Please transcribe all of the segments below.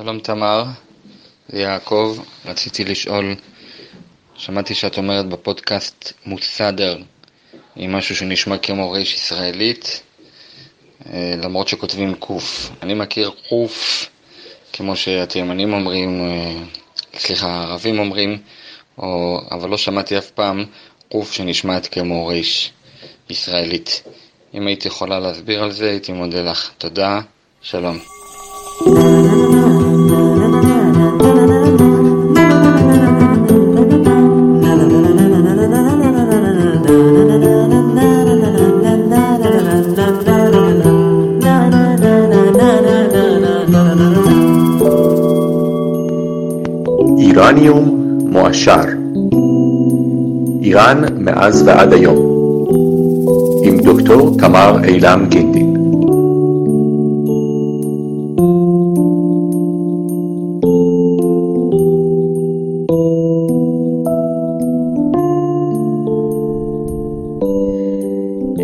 שלום תמר, זה יעקב, רציתי לשאול, שמעתי שאת אומרת בפודקאסט מוסדר, עם משהו שנשמע כמו ריש ישראלית, אה, למרות שכותבים קוף. אני מכיר קוף, כמו שהתימנים אומרים, אה, סליחה, הערבים אומרים, או, אבל לא שמעתי אף פעם קוף שנשמעת כמו ריש ישראלית. אם היית יכולה להסביר על זה, הייתי מודה לך. תודה, שלום. איראניום מועשר. איראן מאז ועד היום. עם דוקטור תמר אילם גינדין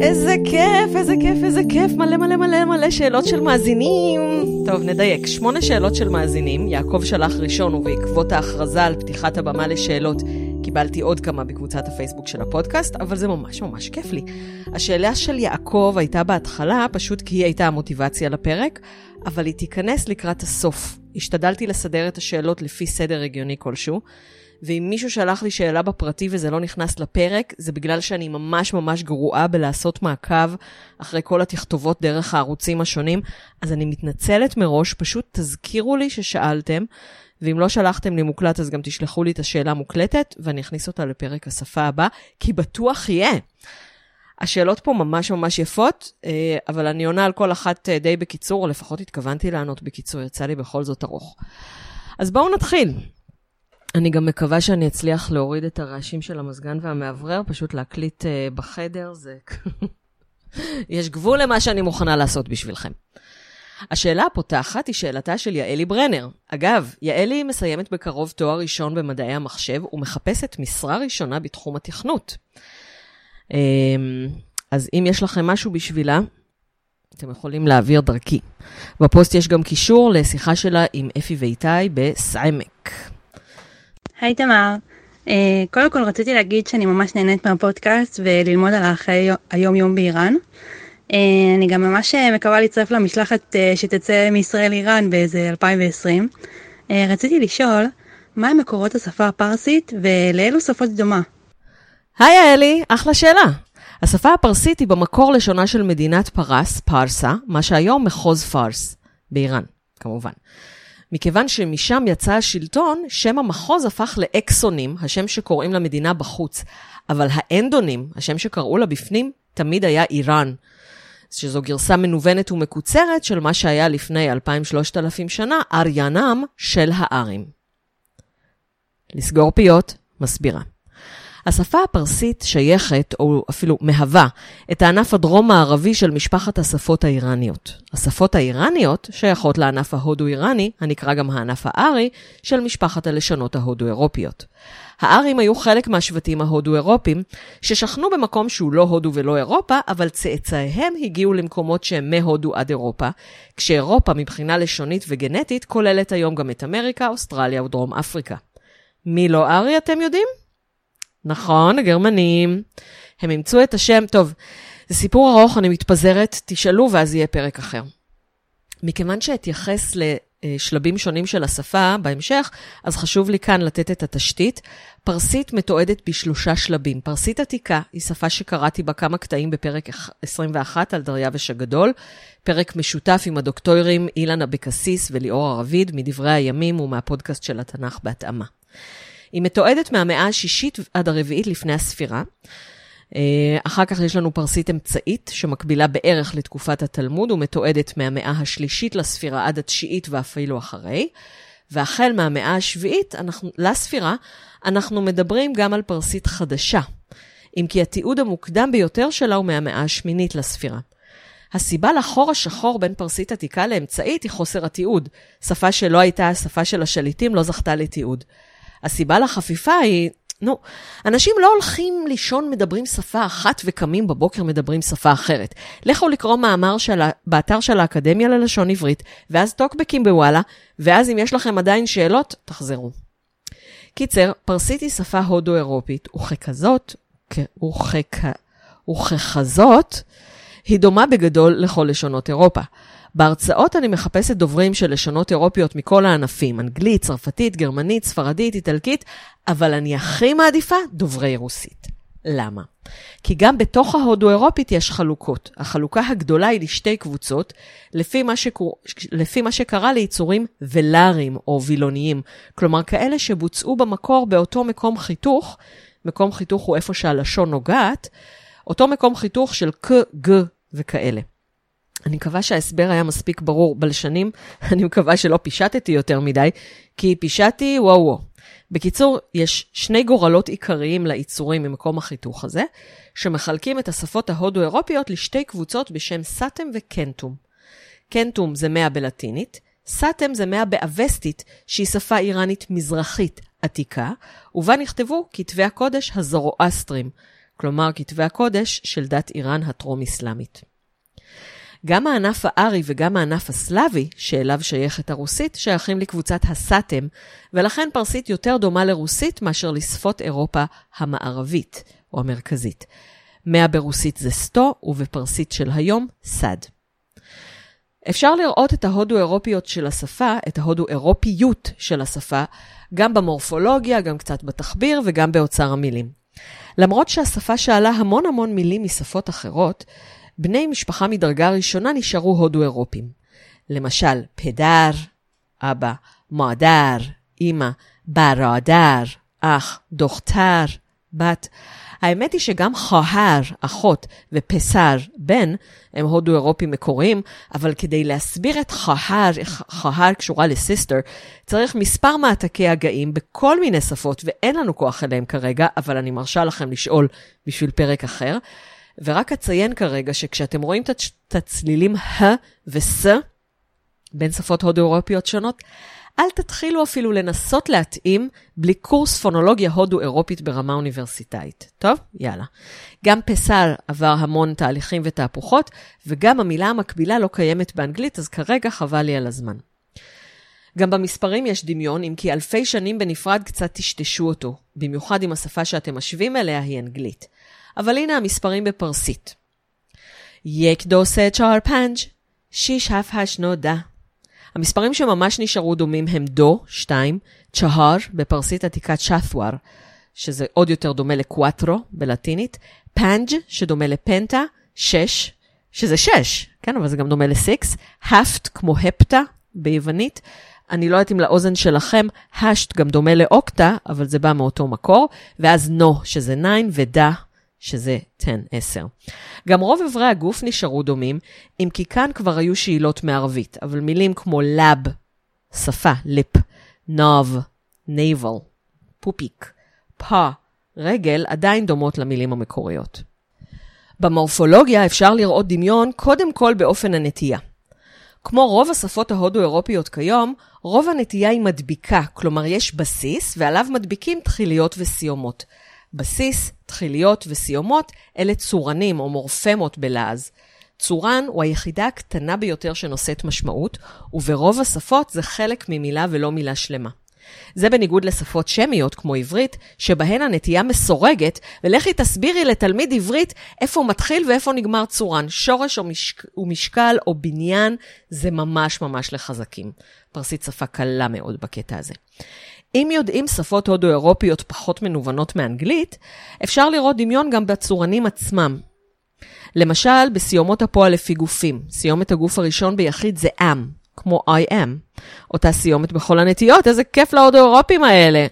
איזה כיף, איזה כיף, איזה כיף, מלא מלא מלא מלא שאלות של מאזינים. טוב, נדייק, שמונה שאלות של מאזינים, יעקב שלח ראשון ובעקבות ההכרזה על פתיחת הבמה לשאלות, קיבלתי עוד כמה בקבוצת הפייסבוק של הפודקאסט, אבל זה ממש ממש כיף לי. השאלה של יעקב הייתה בהתחלה, פשוט כי היא הייתה המוטיבציה לפרק, אבל היא תיכנס לקראת הסוף. השתדלתי לסדר את השאלות לפי סדר הגיוני כלשהו. ואם מישהו שלח לי שאלה בפרטי וזה לא נכנס לפרק, זה בגלל שאני ממש ממש גרועה בלעשות מעקב אחרי כל התכתובות דרך הערוצים השונים, אז אני מתנצלת מראש, פשוט תזכירו לי ששאלתם, ואם לא שלחתם לי מוקלט, אז גם תשלחו לי את השאלה מוקלטת, ואני אכניס אותה לפרק השפה הבא, כי בטוח יהיה. השאלות פה ממש ממש יפות, אה, אבל אני עונה על כל אחת אה, די בקיצור, או לפחות התכוונתי לענות בקיצור, יצא לי בכל זאת ארוך. אז בואו נתחיל. אני גם מקווה שאני אצליח להוריד את הרעשים של המזגן והמאוורר, פשוט להקליט uh, בחדר, זה... יש גבול למה שאני מוכנה לעשות בשבילכם. השאלה הפותחת היא שאלתה של יעלי ברנר. אגב, יעלי מסיימת בקרוב תואר ראשון במדעי המחשב ומחפשת משרה ראשונה בתחום התכנות. Um, אז אם יש לכם משהו בשבילה, אתם יכולים להעביר דרכי. בפוסט יש גם קישור לשיחה שלה עם אפי ואיתי בסעמק. היי תמר, uh, קודם כל רציתי להגיד שאני ממש נהנית מהפודקאסט וללמוד על החיי היום יום באיראן. Uh, אני גם ממש מקווה להצטרף למשלחת uh, שתצא מישראל לאיראן באיזה 2020. Uh, רציתי לשאול, מהם מקורות השפה הפרסית ולאילו שפות דומה? היי אלי, אחלה שאלה. השפה הפרסית היא במקור לשונה של מדינת פרס, פרסה, מה שהיום מחוז פארס, באיראן, כמובן. מכיוון שמשם יצא השלטון, שם המחוז הפך לאקסונים, השם שקוראים למדינה בחוץ. אבל האנדונים, השם שקראו לה בפנים, תמיד היה איראן. שזו גרסה מנוונת ומקוצרת של מה שהיה לפני 2,000-3,000 שנה, אריינם של הארים. לסגור פיות, מסבירה. השפה הפרסית שייכת, או אפילו מהווה, את הענף הדרום-מערבי של משפחת השפות האיראניות. השפות האיראניות שייכות לענף ההודו-איראני, הנקרא גם הענף הארי, של משפחת הלשונות ההודו-אירופיות. הארים היו חלק מהשבטים ההודו-אירופים, ששכנו במקום שהוא לא הודו ולא אירופה, אבל צאצאיהם הגיעו למקומות שהם מהודו עד אירופה, כשאירופה מבחינה לשונית וגנטית כוללת היום גם את אמריקה, אוסטרליה ודרום אפריקה. מי לא ארי אתם יודעים? נכון, הגרמנים. הם אימצו את השם, טוב, זה סיפור ארוך, אני מתפזרת, תשאלו ואז יהיה פרק אחר. מכיוון שאתייחס לשלבים שונים של השפה בהמשך, אז חשוב לי כאן לתת את התשתית. פרסית מתועדת בשלושה שלבים. פרסית עתיקה היא שפה שקראתי בה כמה קטעים בפרק 21 על דריווש הגדול, פרק משותף עם הדוקטורים אילן אבקסיס וליאור הרביד מדברי הימים ומהפודקאסט של התנ"ך בהתאמה. היא מתועדת מהמאה השישית עד הרביעית לפני הספירה. אה, אחר כך יש לנו פרסית אמצעית, שמקבילה בערך לתקופת התלמוד, ומתועדת מהמאה השלישית לספירה עד התשיעית ואפילו אחרי. והחל מהמאה השביעית אנחנו, לספירה, אנחנו מדברים גם על פרסית חדשה, אם כי התיעוד המוקדם ביותר שלה הוא מהמאה השמינית לספירה. הסיבה לחור השחור בין פרסית עתיקה לאמצעית היא חוסר התיעוד. שפה שלא הייתה השפה של השליטים לא זכתה לתיעוד. הסיבה לחפיפה היא נו, אנשים לא הולכים לישון מדברים שפה אחת וקמים בבוקר מדברים שפה אחרת. לכו לקרוא מאמר של, באתר של האקדמיה ללשון עברית, ואז טוקבקים בוואלה, ואז אם יש לכם עדיין שאלות, תחזרו. קיצר, פרסית היא שפה הודו-אירופית, וככזאת, וככ... וככזאת, היא דומה בגדול לכל לשונות אירופה. בהרצאות אני מחפשת דוברים של לשונות אירופיות מכל הענפים, אנגלית, צרפתית, גרמנית, ספרדית, איטלקית, אבל אני הכי מעדיפה דוברי רוסית. למה? כי גם בתוך ההודו-אירופית יש חלוקות. החלוקה הגדולה היא לשתי קבוצות, לפי מה, שקור... לפי מה שקרה ליצורים ולאריים או וילוניים, כלומר כאלה שבוצעו במקור באותו מקום חיתוך, מקום חיתוך הוא איפה שהלשון נוגעת, אותו מקום חיתוך של ק, ג וכאלה. אני מקווה שההסבר היה מספיק ברור בלשנים, אני מקווה שלא פישטתי יותר מדי, כי פישטתי וואו וואו. בקיצור, יש שני גורלות עיקריים ליצורים ממקום החיתוך הזה, שמחלקים את השפות ההודו-אירופיות לשתי קבוצות בשם סאטם וקנטום. קנטום זה מאה בלטינית, סאטם זה מאה באווסטית, שהיא שפה איראנית מזרחית עתיקה, ובה נכתבו כתבי הקודש הזורואסטרים, כלומר כתבי הקודש של דת איראן הטרום-אסלאמית. גם הענף הארי וגם הענף הסלאבי, שאליו שייכת הרוסית, שייכים לקבוצת הסאטם, ולכן פרסית יותר דומה לרוסית מאשר לשפות אירופה המערבית, או המרכזית. מאה ברוסית זה סטו, ובפרסית של היום, סד. אפשר לראות את ההודו-אירופיות של השפה, את ההודו-אירופיות של השפה, גם במורפולוגיה, גם קצת בתחביר וגם באוצר המילים. למרות שהשפה שאלה המון המון מילים משפות אחרות, בני משפחה מדרגה ראשונה נשארו הודו-אירופים. למשל, פדר, אבא, מועדר, אמא, ברעדר, אח, דוכתר, בת. האמת היא שגם חוהר, אחות, ופסר, בן, הם הודו-אירופים מקוריים, אבל כדי להסביר את חוהר, חוהר קשורה לסיסטר, צריך מספר מעתקי הגאים בכל מיני שפות, ואין לנו כוח אליהם כרגע, אבל אני מרשה לכם לשאול בשביל פרק אחר. ורק אציין כרגע שכשאתם רואים את הצלילים ה וס בין שפות הודו-אירופיות שונות, אל תתחילו אפילו לנסות להתאים בלי קורס פונולוגיה הודו-אירופית ברמה אוניברסיטאית. טוב? יאללה. גם פסל עבר המון תהליכים ותהפוכות, וגם המילה המקבילה לא קיימת באנגלית, אז כרגע חבל לי על הזמן. גם במספרים יש דמיון, אם כי אלפי שנים בנפרד קצת טשטשו אותו, במיוחד אם השפה שאתם משווים אליה היא אנגלית. אבל הנה המספרים בפרסית. یک دو سه چهار پنج شیش هفت هشت نه ده. המספרים שממש נשארו דומים הם دو, 2, چهار, בפרסית עתיקת שת'ואר, שזה עוד יותר דומה ל quattro בלטינית, پنج, שדומה ל πέντε, 6, שזה 6, כן, אבל זה גם דומה ל six, هفت, כמו επτά ביוונית. אני לא יודעת אם לאוזן שלכם, هشت גם דומה ל οκτώ, אבל זה בא מאותו מקור, ואז נו, שזה 9, ודה, שזה 10, 10. גם רוב אברי הגוף נשארו דומים, אם כי כאן כבר היו שאלות מערבית, אבל מילים כמו לב, שפה, ליפ, נוב, נייבל, פופיק, פה, רגל, עדיין דומות למילים המקוריות. במורפולוגיה אפשר לראות דמיון קודם כל באופן הנטייה. כמו רוב השפות ההודו-אירופיות כיום, רוב הנטייה היא מדביקה, כלומר יש בסיס ועליו מדביקים תחיליות וסיומות. בסיס, תחיליות וסיומות אלה צורנים או מורפמות בלעז. צורן הוא היחידה הקטנה ביותר שנושאת משמעות, וברוב השפות זה חלק ממילה ולא מילה שלמה. זה בניגוד לשפות שמיות כמו עברית, שבהן הנטייה מסורגת, ולכי תסבירי לתלמיד עברית איפה מתחיל ואיפה נגמר צורן. שורש או משק... ומשקל או בניין זה ממש ממש לחזקים. פרסית שפה קלה מאוד בקטע הזה. אם יודעים שפות הודו-אירופיות פחות מנוונות מאנגלית, אפשר לראות דמיון גם בצורנים עצמם. למשל, בסיומות הפועל לפי גופים. סיומת הגוף הראשון ביחיד זה am, כמו I am. אותה סיומת בכל הנטיות, איזה כיף להודו-אירופים האלה.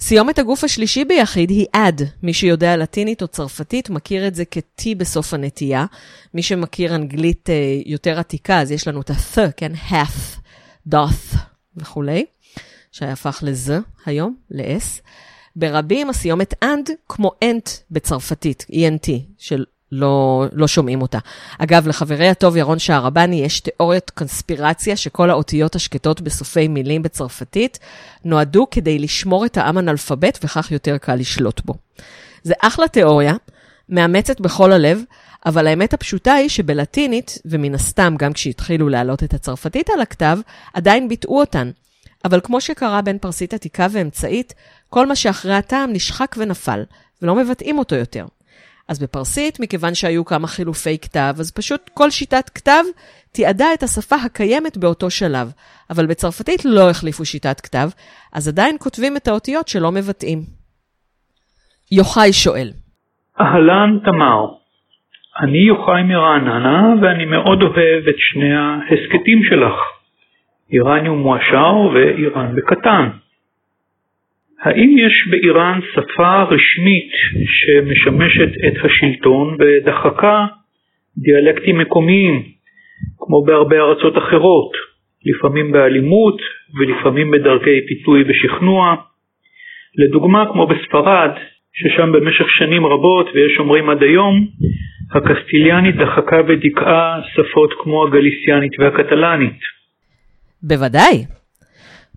סיומת הגוף השלישי ביחיד היא עד. מי שיודע לטינית או צרפתית מכיר את זה כ-T בסוף הנטייה. מי שמכיר אנגלית uh, יותר עתיקה, אז יש לנו את ה-th, כן? hath, doth וכולי. שהפך לז היום, ל-S. ברבים הסיומת and כמו אנט בצרפתית, ENT, של לא, לא שומעים אותה. אגב, לחברי הטוב ירון שערבני יש תיאוריית קונספירציה שכל האותיות השקטות בסופי מילים בצרפתית נועדו כדי לשמור את העם אנאלפבית וכך יותר קל לשלוט בו. זה אחלה תיאוריה, מאמצת בכל הלב, אבל האמת הפשוטה היא שבלטינית, ומן הסתם גם כשהתחילו להעלות את הצרפתית על הכתב, עדיין ביטאו אותן. אבל כמו שקרה בין פרסית עתיקה ואמצעית, כל מה שאחרי הטעם נשחק ונפל, ולא מבטאים אותו יותר. אז בפרסית, מכיוון שהיו כמה חילופי כתב, אז פשוט כל שיטת כתב תיעדה את השפה הקיימת באותו שלב. אבל בצרפתית לא החליפו שיטת כתב, אז עדיין כותבים את האותיות שלא מבטאים. יוחאי שואל. אהלן תמר, אני יוחאי מרעננה ואני מאוד אוהב את שני ההסכתים שלך, איראניום מועשר ואיראן בקטן. האם יש באיראן שפה רשמית שמשמשת את השלטון ודחקה דיאלקטים מקומיים, כמו בהרבה ארצות אחרות, לפעמים באלימות ולפעמים בדרכי פיתוי ושכנוע? לדוגמה, כמו בספרד, ששם במשך שנים רבות, ויש אומרים עד היום, הקסטיליאנית דחקה ודיכאה שפות כמו הגליסיאנית והקטלנית. בוודאי.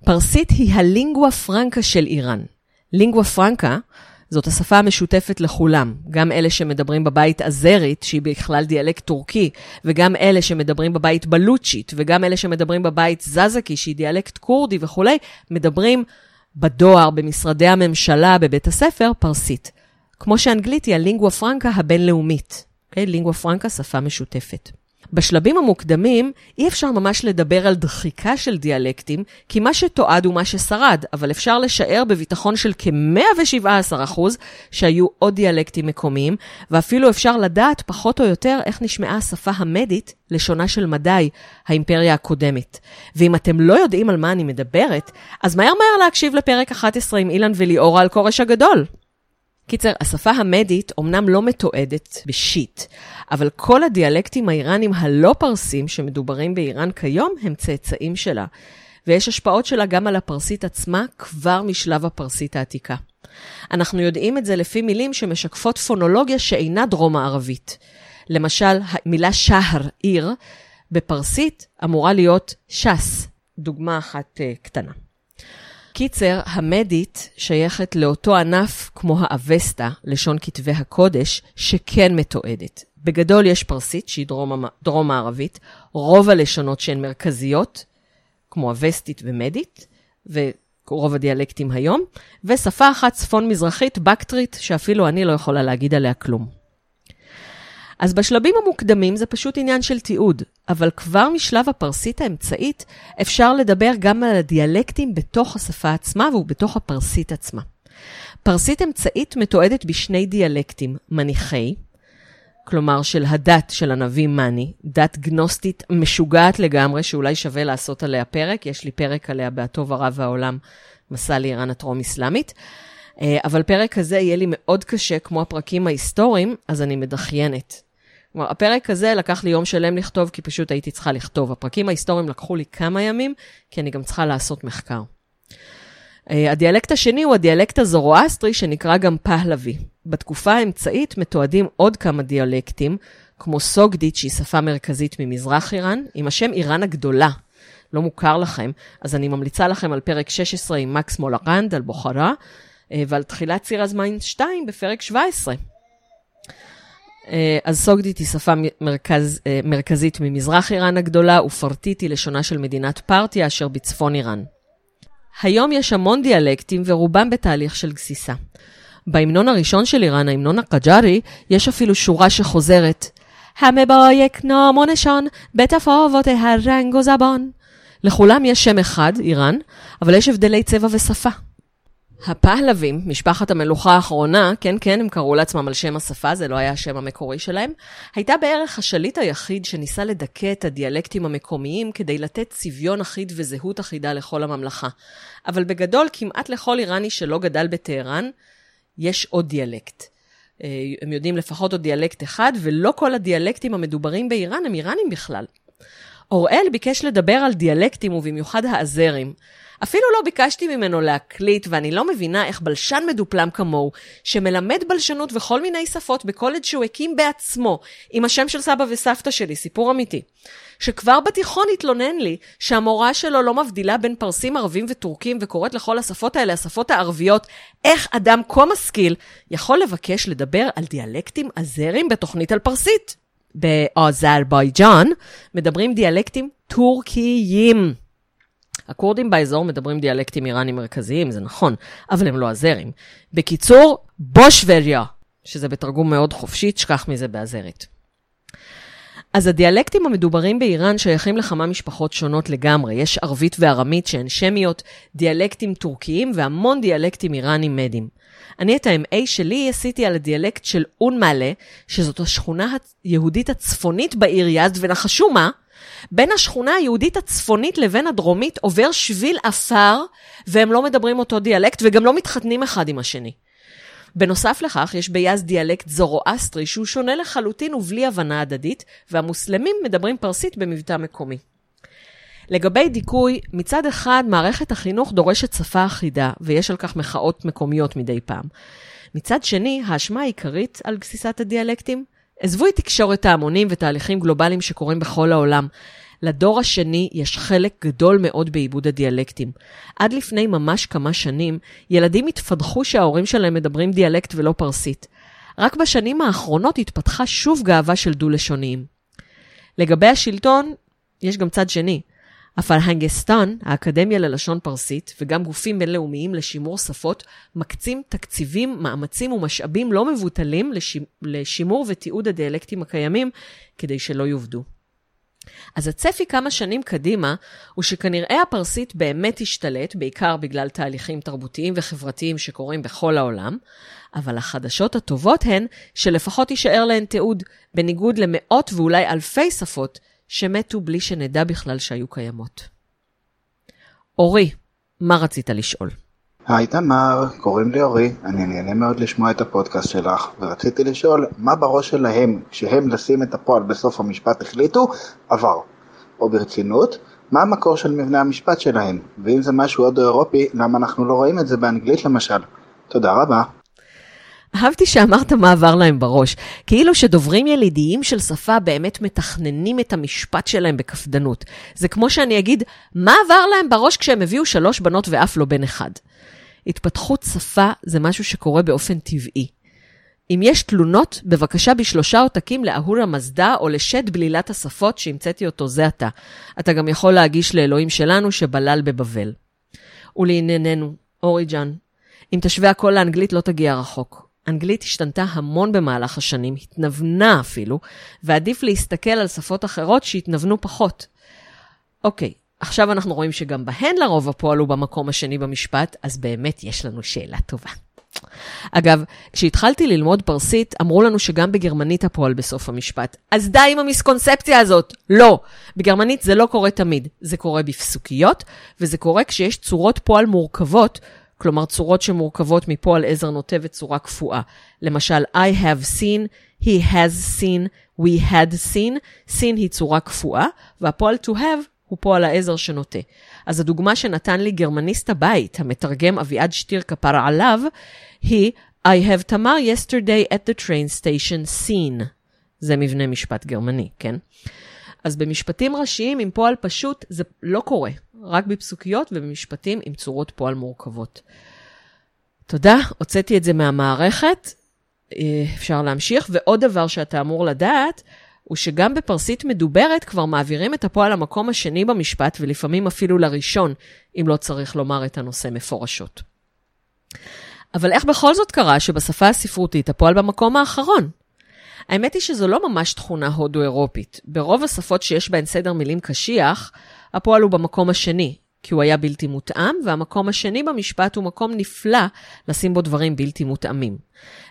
פרסית היא הלינגואה פרנקה של איראן. לינגואה פרנקה זאת השפה המשותפת לכולם, גם אלה שמדברים בבית אזרית, שהיא בכלל דיאלקט טורקי, וגם אלה שמדברים בבית בלוצ'ית, וגם אלה שמדברים בבית זזקי, שהיא דיאלקט כורדי וכולי, מדברים בדואר, במשרדי הממשלה, בבית הספר, פרסית. כמו שאנגלית היא הלינגואה פרנקה הבינלאומית. Okay? אוקיי? לינגואה פרנקה, שפה משותפת. בשלבים המוקדמים אי אפשר ממש לדבר על דחיקה של דיאלקטים, כי מה שתועד הוא מה ששרד, אבל אפשר לשער בביטחון של כ-117% שהיו עוד דיאלקטים מקומיים, ואפילו אפשר לדעת פחות או יותר איך נשמעה השפה המדית, לשונה של מדי, האימפריה הקודמת. ואם אתם לא יודעים על מה אני מדברת, אז מהר מהר להקשיב לפרק 11 עם אילן וליאורה על כורש הגדול. קיצר, השפה המדית אומנם לא מתועדת בשיט, אבל כל הדיאלקטים האיראנים הלא פרסים שמדוברים באיראן כיום הם צאצאים שלה, ויש השפעות שלה גם על הפרסית עצמה כבר משלב הפרסית העתיקה. אנחנו יודעים את זה לפי מילים שמשקפות פונולוגיה שאינה דרום-מערבית. למשל, המילה שהר, עיר, בפרסית אמורה להיות ש"ס, דוגמה אחת uh, קטנה. קיצר, המדית שייכת לאותו ענף כמו האווסטה, לשון כתבי הקודש, שכן מתועדת. בגדול יש פרסית, שהיא דרום-מערבית, רוב הלשונות שהן מרכזיות, כמו אווסטית ומדית, ורוב הדיאלקטים היום, ושפה אחת צפון-מזרחית, בקטרית, שאפילו אני לא יכולה להגיד עליה כלום. אז בשלבים המוקדמים זה פשוט עניין של תיעוד, אבל כבר משלב הפרסית האמצעית אפשר לדבר גם על הדיאלקטים בתוך השפה עצמה ובתוך הפרסית עצמה. פרסית אמצעית מתועדת בשני דיאלקטים, מניחי, כלומר של הדת של הנביא מאני, דת גנוסטית משוגעת לגמרי, שאולי שווה לעשות עליה פרק, יש לי פרק עליה ב"הטוב הרע והעולם", מסע לאיראן הטרום-אסלאמית. אה, אבל פרק כזה יהיה לי מאוד קשה, כמו הפרקים ההיסטוריים, אז אני מדחיינת. כלומר, הפרק הזה לקח לי יום שלם לכתוב, כי פשוט הייתי צריכה לכתוב. הפרקים ההיסטוריים לקחו לי כמה ימים, כי אני גם צריכה לעשות מחקר. Uh, הדיאלקט השני הוא הדיאלקט הזורואסטרי, שנקרא גם פהלוי. בתקופה האמצעית מתועדים עוד כמה דיאלקטים, כמו סוגדית, שהיא שפה מרכזית ממזרח איראן, עם השם איראן הגדולה. לא מוכר לכם, אז אני ממליצה לכם על פרק 16 עם מקס מולרנד, על בוחרה, uh, ועל תחילת ציר הזמן 2 בפרק 17. אה, אז סוגדית היא שפה מרכז, אה, מרכזית ממזרח איראן הגדולה, ופרטית היא לשונה של מדינת פרטיה אשר בצפון איראן. היום יש המון דיאלקטים ורובם בתהליך של גסיסה. בהמנון הראשון של איראן, ההמנון הקג'ארי, יש אפילו שורה שחוזרת המבויק נאמו נשון בתפאבותיה רנג וזבון. לכולם יש שם אחד, איראן, אבל יש הבדלי צבע ושפה. הפהלווים, משפחת המלוכה האחרונה, כן, כן, הם קראו לעצמם על שם השפה, זה לא היה השם המקורי שלהם, הייתה בערך השליט היחיד שניסה לדכא את הדיאלקטים המקומיים כדי לתת צביון אחיד וזהות אחידה לכל הממלכה. אבל בגדול, כמעט לכל איראני שלא גדל בטהרן, יש עוד דיאלקט. אה, הם יודעים לפחות עוד דיאלקט אחד, ולא כל הדיאלקטים המדוברים באיראן הם איראנים בכלל. אוראל ביקש לדבר על דיאלקטים ובמיוחד האזרים. אפילו לא ביקשתי ממנו להקליט, ואני לא מבינה איך בלשן מדופלם כמוהו, שמלמד בלשנות וכל מיני שפות בקולג' שהוא הקים בעצמו, עם השם של סבא וסבתא שלי, סיפור אמיתי. שכבר בתיכון התלונן לי שהמורה שלו לא מבדילה בין פרסים ערבים וטורקים וקוראת לכל השפות האלה השפות הערביות, איך אדם כה משכיל יכול לבקש לדבר על דיאלקטים אזרים בתוכנית על פרסית. באזרבייג'אן מדברים דיאלקטים טורקיים. הכורדים באזור מדברים דיאלקטים איראנים מרכזיים, זה נכון, אבל הם לא אזרים. בקיצור, בושווריה, שזה בתרגום מאוד חופשי, תשכח מזה באזרית. אז הדיאלקטים המדוברים באיראן שייכים לכמה משפחות שונות לגמרי. יש ערבית וארמית שהן שמיות, דיאלקטים טורקיים והמון דיאלקטים איראנים מדים. אני את ה-MA שלי עשיתי על הדיאלקט של אונמאלה, שזאת השכונה היהודית הצפונית בעיר יזד, ונחשו מה? בין השכונה היהודית הצפונית לבין הדרומית עובר שביל עפר, והם לא מדברים אותו דיאלקט וגם לא מתחתנים אחד עם השני. בנוסף לכך, יש ביז דיאלקט זורואסטרי שהוא שונה לחלוטין ובלי הבנה הדדית, והמוסלמים מדברים פרסית במבטא מקומי. לגבי דיכוי, מצד אחד, מערכת החינוך דורשת שפה אחידה, ויש על כך מחאות מקומיות מדי פעם. מצד שני, האשמה העיקרית על גסיסת הדיאלקטים? עזבו את תקשורת ההמונים ותהליכים גלובליים שקורים בכל העולם. לדור השני יש חלק גדול מאוד בעיבוד הדיאלקטים. עד לפני ממש כמה שנים, ילדים התפדחו שההורים שלהם מדברים דיאלקט ולא פרסית. רק בשנים האחרונות התפתחה שוב גאווה של דו-לשוניים. לגבי השלטון, יש גם צד שני. הפלהנגסטן, האקדמיה ללשון פרסית, וגם גופים בינלאומיים לשימור שפות, מקצים תקציבים, מאמצים ומשאבים לא מבוטלים לשימור ותיעוד הדיאלקטים הקיימים, כדי שלא יאבדו. אז הצפי כמה שנים קדימה, הוא שכנראה הפרסית באמת תשתלט, בעיקר בגלל תהליכים תרבותיים וחברתיים שקורים בכל העולם, אבל החדשות הטובות הן שלפחות יישאר להן תיעוד, בניגוד למאות ואולי אלפי שפות שמתו בלי שנדע בכלל שהיו קיימות. אורי, מה רצית לשאול? היי תמר, קוראים לי אורי, אני נהנה מאוד לשמוע את הפודקאסט שלך, ורציתי לשאול מה בראש שלהם כשהם לשים את הפועל בסוף המשפט החליטו, עבר. או ברצינות, מה המקור של מבנה המשפט שלהם, ואם זה משהו עוד אירופי, למה אנחנו לא רואים את זה באנגלית למשל. תודה רבה. אהבתי שאמרת מה עבר להם בראש. כאילו שדוברים ילידיים של שפה באמת מתכננים את המשפט שלהם בקפדנות. זה כמו שאני אגיד, מה עבר להם בראש כשהם הביאו שלוש בנות ואף לא בן אחד. התפתחות שפה זה משהו שקורה באופן טבעי. אם יש תלונות, בבקשה בשלושה עותקים לאהורה מזדה או לשד בלילת השפות שהמצאתי אותו זה עתה. אתה גם יכול להגיש לאלוהים שלנו שבלל בבבל. ולענייננו, אוריג'אן, אם תשווה הכל לאנגלית לא תגיע רחוק. אנגלית השתנתה המון במהלך השנים, התנוונה אפילו, ועדיף להסתכל על שפות אחרות שהתנוונו פחות. אוקיי, עכשיו אנחנו רואים שגם בהן לרוב הפועל הוא במקום השני במשפט, אז באמת יש לנו שאלה טובה. אגב, כשהתחלתי ללמוד פרסית, אמרו לנו שגם בגרמנית הפועל בסוף המשפט. אז די עם המיסקונספציה הזאת. לא. בגרמנית זה לא קורה תמיד. זה קורה בפסוקיות, וזה קורה כשיש צורות פועל מורכבות, כלומר צורות שמורכבות מפועל עזר נוטה וצורה קפואה. למשל, I have seen, he has seen, we had seen. seen היא צורה קפואה, והפועל to have הוא פועל העזר שנוטה. אז הדוגמה שנתן לי גרמניסט הבית, המתרגם אביעד שטיר כפר עליו, היא I have תמר yesterday at the train station seen. זה מבנה משפט גרמני, כן? אז במשפטים ראשיים עם פועל פשוט זה לא קורה, רק בפסוקיות ובמשפטים עם צורות פועל מורכבות. תודה, הוצאתי את זה מהמערכת, אה, אפשר להמשיך. ועוד דבר שאתה אמור לדעת, הוא שגם בפרסית מדוברת כבר מעבירים את הפועל למקום השני במשפט, ולפעמים אפילו לראשון, אם לא צריך לומר את הנושא מפורשות. אבל איך בכל זאת קרה שבשפה הספרותית הפועל במקום האחרון? האמת היא שזו לא ממש תכונה הודו-אירופית. ברוב השפות שיש בהן סדר מילים קשיח, הפועל הוא במקום השני, כי הוא היה בלתי מותאם, והמקום השני במשפט הוא מקום נפלא לשים בו דברים בלתי מותאמים.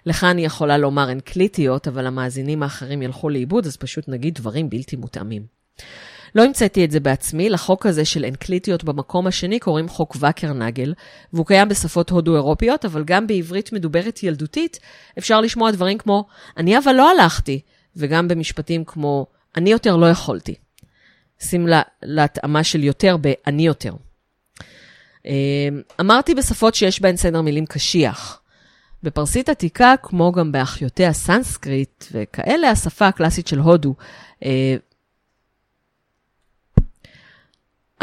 לך אני יכולה לומר אנקליטיות, אבל המאזינים האחרים ילכו לאיבוד, אז פשוט נגיד דברים בלתי מותאמים. לא המצאתי את זה בעצמי, לחוק הזה של אנקליטיות במקום השני קוראים חוק וקרנגל, והוא קיים בשפות הודו-אירופיות, אבל גם בעברית מדוברת ילדותית אפשר לשמוע דברים כמו, אני אבל לא הלכתי, וגם במשפטים כמו, אני יותר לא יכולתי. שים לה, להתאמה של יותר ב"אני יותר". אמ, אמרתי בשפות שיש בהן סדר מילים קשיח. בפרסית עתיקה, כמו גם באחיותי הסנסקריט וכאלה, השפה הקלאסית של הודו. אה,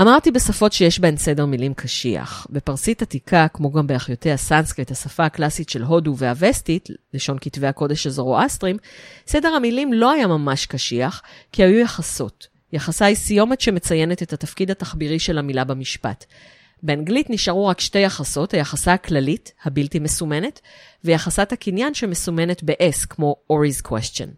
אמרתי בשפות שיש בהן סדר מילים קשיח. בפרסית עתיקה, כמו גם באחיותי הסנסקריט, השפה הקלאסית של הודו והווסטית, לשון כתבי הקודש הזרואסטרים, סדר המילים לא היה ממש קשיח, כי היו יחסות. יחסה היא סיומת שמציינת את התפקיד התחבירי של המילה במשפט. באנגלית נשארו רק שתי יחסות, היחסה הכללית, הבלתי מסומנת, ויחסת הקניין שמסומנת ב-S, כמו Ori's question.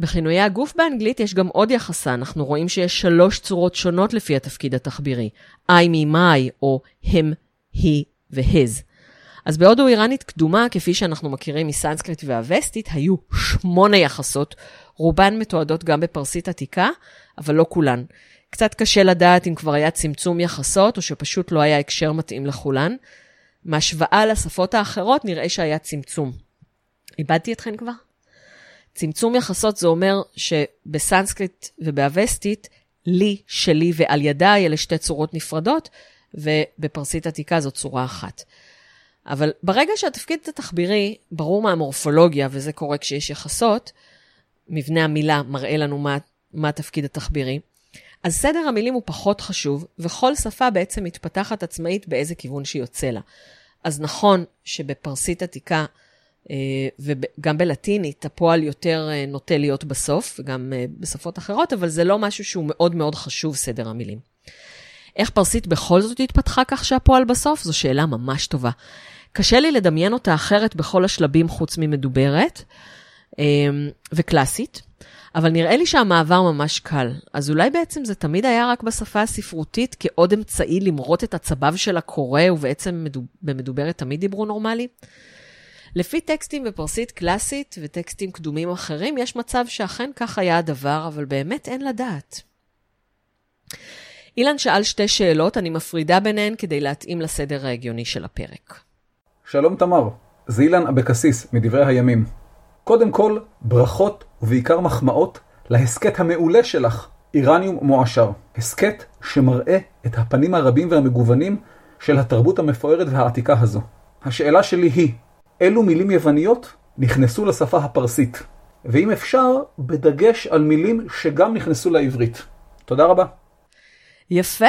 בכינויי הגוף באנגלית יש גם עוד יחסה, אנחנו רואים שיש שלוש צורות שונות לפי התפקיד התחבירי, I, me, my, או him, he ו-his. אז בהודו איראנית קדומה, כפי שאנחנו מכירים מסנסקריט והווסטית, היו שמונה יחסות, רובן מתועדות גם בפרסית עתיקה, אבל לא כולן. קצת קשה לדעת אם כבר היה צמצום יחסות, או שפשוט לא היה הקשר מתאים לכולן. מהשוואה לשפות האחרות נראה שהיה צמצום. איבדתי אתכן כבר? צמצום יחסות זה אומר שבסנסקריט ובאווסטית, לי, שלי ועל ידיי אלה שתי צורות נפרדות, ובפרסית עתיקה זו צורה אחת. אבל ברגע שהתפקיד התחבירי ברור מהמורפולוגיה, וזה קורה כשיש יחסות, מבנה המילה מראה לנו מה, מה התפקיד התחבירי, אז סדר המילים הוא פחות חשוב, וכל שפה בעצם מתפתחת עצמאית באיזה כיוון שיוצא לה. אז נכון שבפרסית עתיקה, אה, וגם בלטינית, הפועל יותר אה, נוטה להיות בסוף, וגם אה, בשפות אחרות, אבל זה לא משהו שהוא מאוד מאוד חשוב, סדר המילים. איך פרסית בכל זאת התפתחה כך שהפועל בסוף? זו שאלה ממש טובה. קשה לי לדמיין אותה אחרת בכל השלבים חוץ ממדוברת וקלאסית. אבל נראה לי שהמעבר ממש קל. אז אולי בעצם זה תמיד היה רק בשפה הספרותית כעוד אמצעי למרות את עצביו של הקורא, ובעצם במדוברת תמיד דיברו נורמלי? לפי טקסטים בפרסית קלאסית וטקסטים קדומים אחרים, יש מצב שאכן כך היה הדבר, אבל באמת אין לדעת. אילן שאל שתי שאלות, אני מפרידה ביניהן כדי להתאים לסדר ההגיוני של הפרק. שלום תמר, זה אילן אבקסיס מדברי הימים. קודם כל, ברכות ובעיקר מחמאות להסכת המעולה שלך, איראניום מועשר. הסכת שמראה את הפנים הרבים והמגוונים של התרבות המפוארת והעתיקה הזו. השאלה שלי היא, אילו מילים יווניות נכנסו לשפה הפרסית? ואם אפשר, בדגש על מילים שגם נכנסו לעברית. תודה רבה. יפה,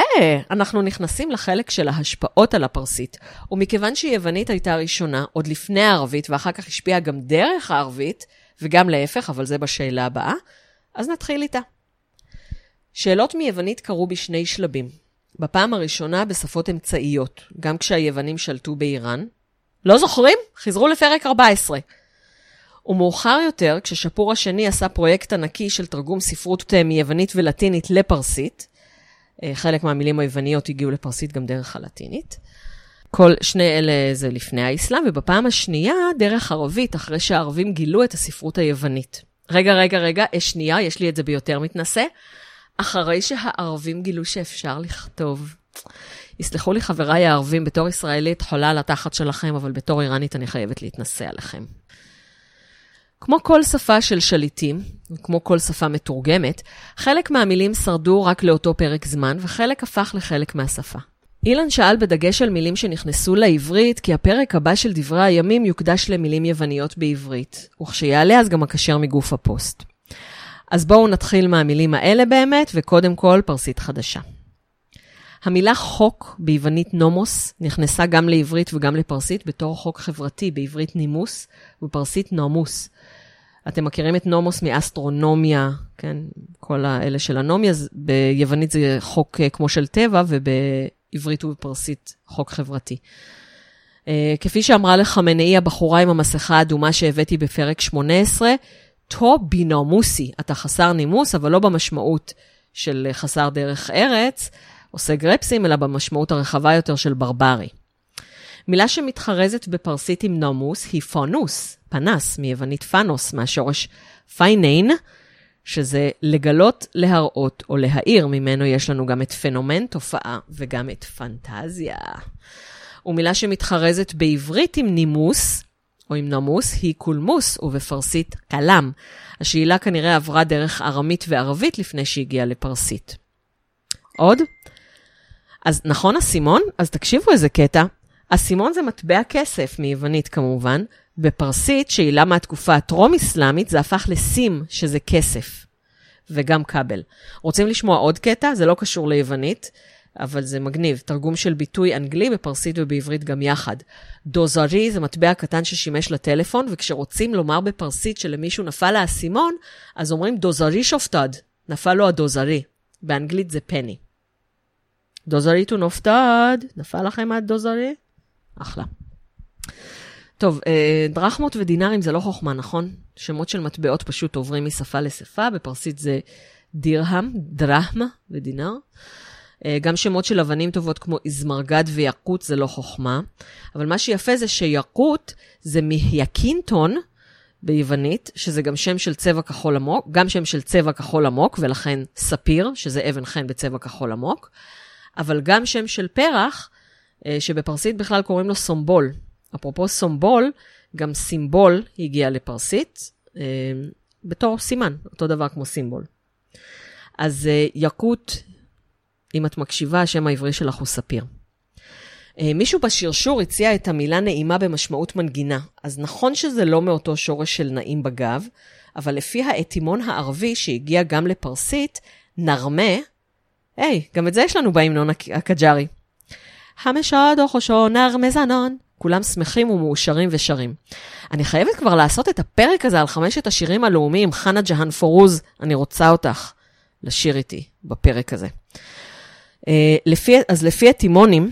אנחנו נכנסים לחלק של ההשפעות על הפרסית. ומכיוון שיוונית הייתה ראשונה, עוד לפני הערבית, ואחר כך השפיעה גם דרך הערבית, וגם להפך, אבל זה בשאלה הבאה, אז נתחיל איתה. שאלות מיוונית קרו בשני שלבים. בפעם הראשונה בשפות אמצעיות, גם כשהיוונים שלטו באיראן. לא זוכרים? חזרו לפרק 14. ומאוחר יותר, כששפור השני עשה פרויקט ענקי של תרגום ספרות מיוונית ולטינית לפרסית, אה, חלק מהמילים היווניות הגיעו לפרסית גם דרך הלטינית. כל שני אלה זה לפני האסלאם, ובפעם השנייה, דרך ערבית, אחרי שהערבים גילו את הספרות היוונית. רגע, רגע, רגע, שנייה, יש לי את זה ביותר מתנשא. אחרי שהערבים גילו שאפשר לכתוב. יסלחו לי חבריי הערבים, בתור ישראלית חולה על התחת שלכם, אבל בתור איראנית אני חייבת להתנשא עליכם. כמו כל שפה של שליטים, כמו כל שפה מתורגמת, חלק מהמילים שרדו רק לאותו פרק זמן, וחלק הפך לחלק מהשפה. אילן שאל בדגש על מילים שנכנסו לעברית, כי הפרק הבא של דברי הימים יוקדש למילים יווניות בעברית, וכשיעלה אז גם אקשר מגוף הפוסט. אז בואו נתחיל מהמילים האלה באמת, וקודם כל פרסית חדשה. המילה חוק ביוונית נומוס נכנסה גם לעברית וגם לפרסית בתור חוק חברתי, בעברית נימוס ובפרסית נומוס. אתם מכירים את נומוס מאסטרונומיה, כן? כל האלה של הנומיה, ביוונית זה חוק אה, כמו של טבע, ובעברית ובפרסית חוק חברתי. אה, כפי שאמרה לחמנאי הבחורה עם המסכה האדומה שהבאתי בפרק 18, تو بی‌ناموسی, אתה חסר נימוס, אבל לא במשמעות של חסר דרך ארץ, עושה גרפסים, אלא במשמעות הרחבה יותר של ברברי. מילה שמתחרזת בפרסית עם ناموس היא فانوس, פנס, מיוונית φανός, מהשורש φαίνειν, שזה לגלות, להראות או להאיר. ממנו יש לנו גם את פנומן, תופעה, וגם את פנטזיה. ומילה שמתחרזת בעברית עם נימוס, או עם נמוס, היא קולמוס, ובפרסית קלם. השאלה כנראה עברה דרך ארמית וערבית לפני שהגיעה לפרסית. עוד? אז נכון אסימון? אז תקשיבו איזה קטע. אסימון זה מטבע כסף, מיוונית כמובן. בפרסית, שהילה מהתקופה הטרום-אסלאמית, זה הפך לסים, שזה כסף. וגם כבל. רוצים לשמוע עוד קטע? זה לא קשור ליוונית, אבל זה מגניב. תרגום של ביטוי אנגלי בפרסית ובעברית גם יחד. דוזרי זה מטבע קטן ששימש לטלפון, וכשרוצים לומר בפרסית שלמישהו נפל האסימון, אז אומרים דוזרי שופטד, נפל לו הדוזרי. באנגלית זה פני. דוזרי טו נופטד, נפל לכם הדוזרי? אחלה. טוב, אה, דרחמות ודינארים זה לא חוכמה, נכון? שמות של מטבעות פשוט עוברים משפה לשפה, בפרסית זה דירהם, דרחמה ודינר. אה, גם שמות של אבנים טובות כמו איזמרגד ויאקוט זה לא חוכמה, אבל מה שיפה זה שיאקוט זה מייקינטון ביוונית, שזה גם שם של צבע כחול עמוק, גם שם של צבע כחול עמוק, ולכן ספיר, שזה אבן חן בצבע כחול עמוק, אבל גם שם של פרח, שבפרסית בכלל קוראים לו סומבול. אפרופו סומבול, גם סימבול הגיע לפרסית, אה, בתור סימן, אותו דבר כמו סימבול. אז אה, יקוט, אם את מקשיבה, השם העברי שלך הוא ספיר. מישהו בשרשור הציע את המילה נעימה במשמעות מנגינה, אז נכון שזה לא מאותו שורש של נעים בגב, אבל לפי האטימון הערבי שהגיע גם לפרסית, נרמה, היי, גם את זה יש לנו בהמנון הקג'ארי. המשוד או חושו נר מזנון. כולם שמחים ומאושרים ושרים. אני חייבת כבר לעשות את הפרק הזה על חמשת השירים הלאומיים, חנה ג'האן פורוז, אני רוצה אותך לשיר איתי בפרק הזה. Uh, לפי, אז לפי אטימונים,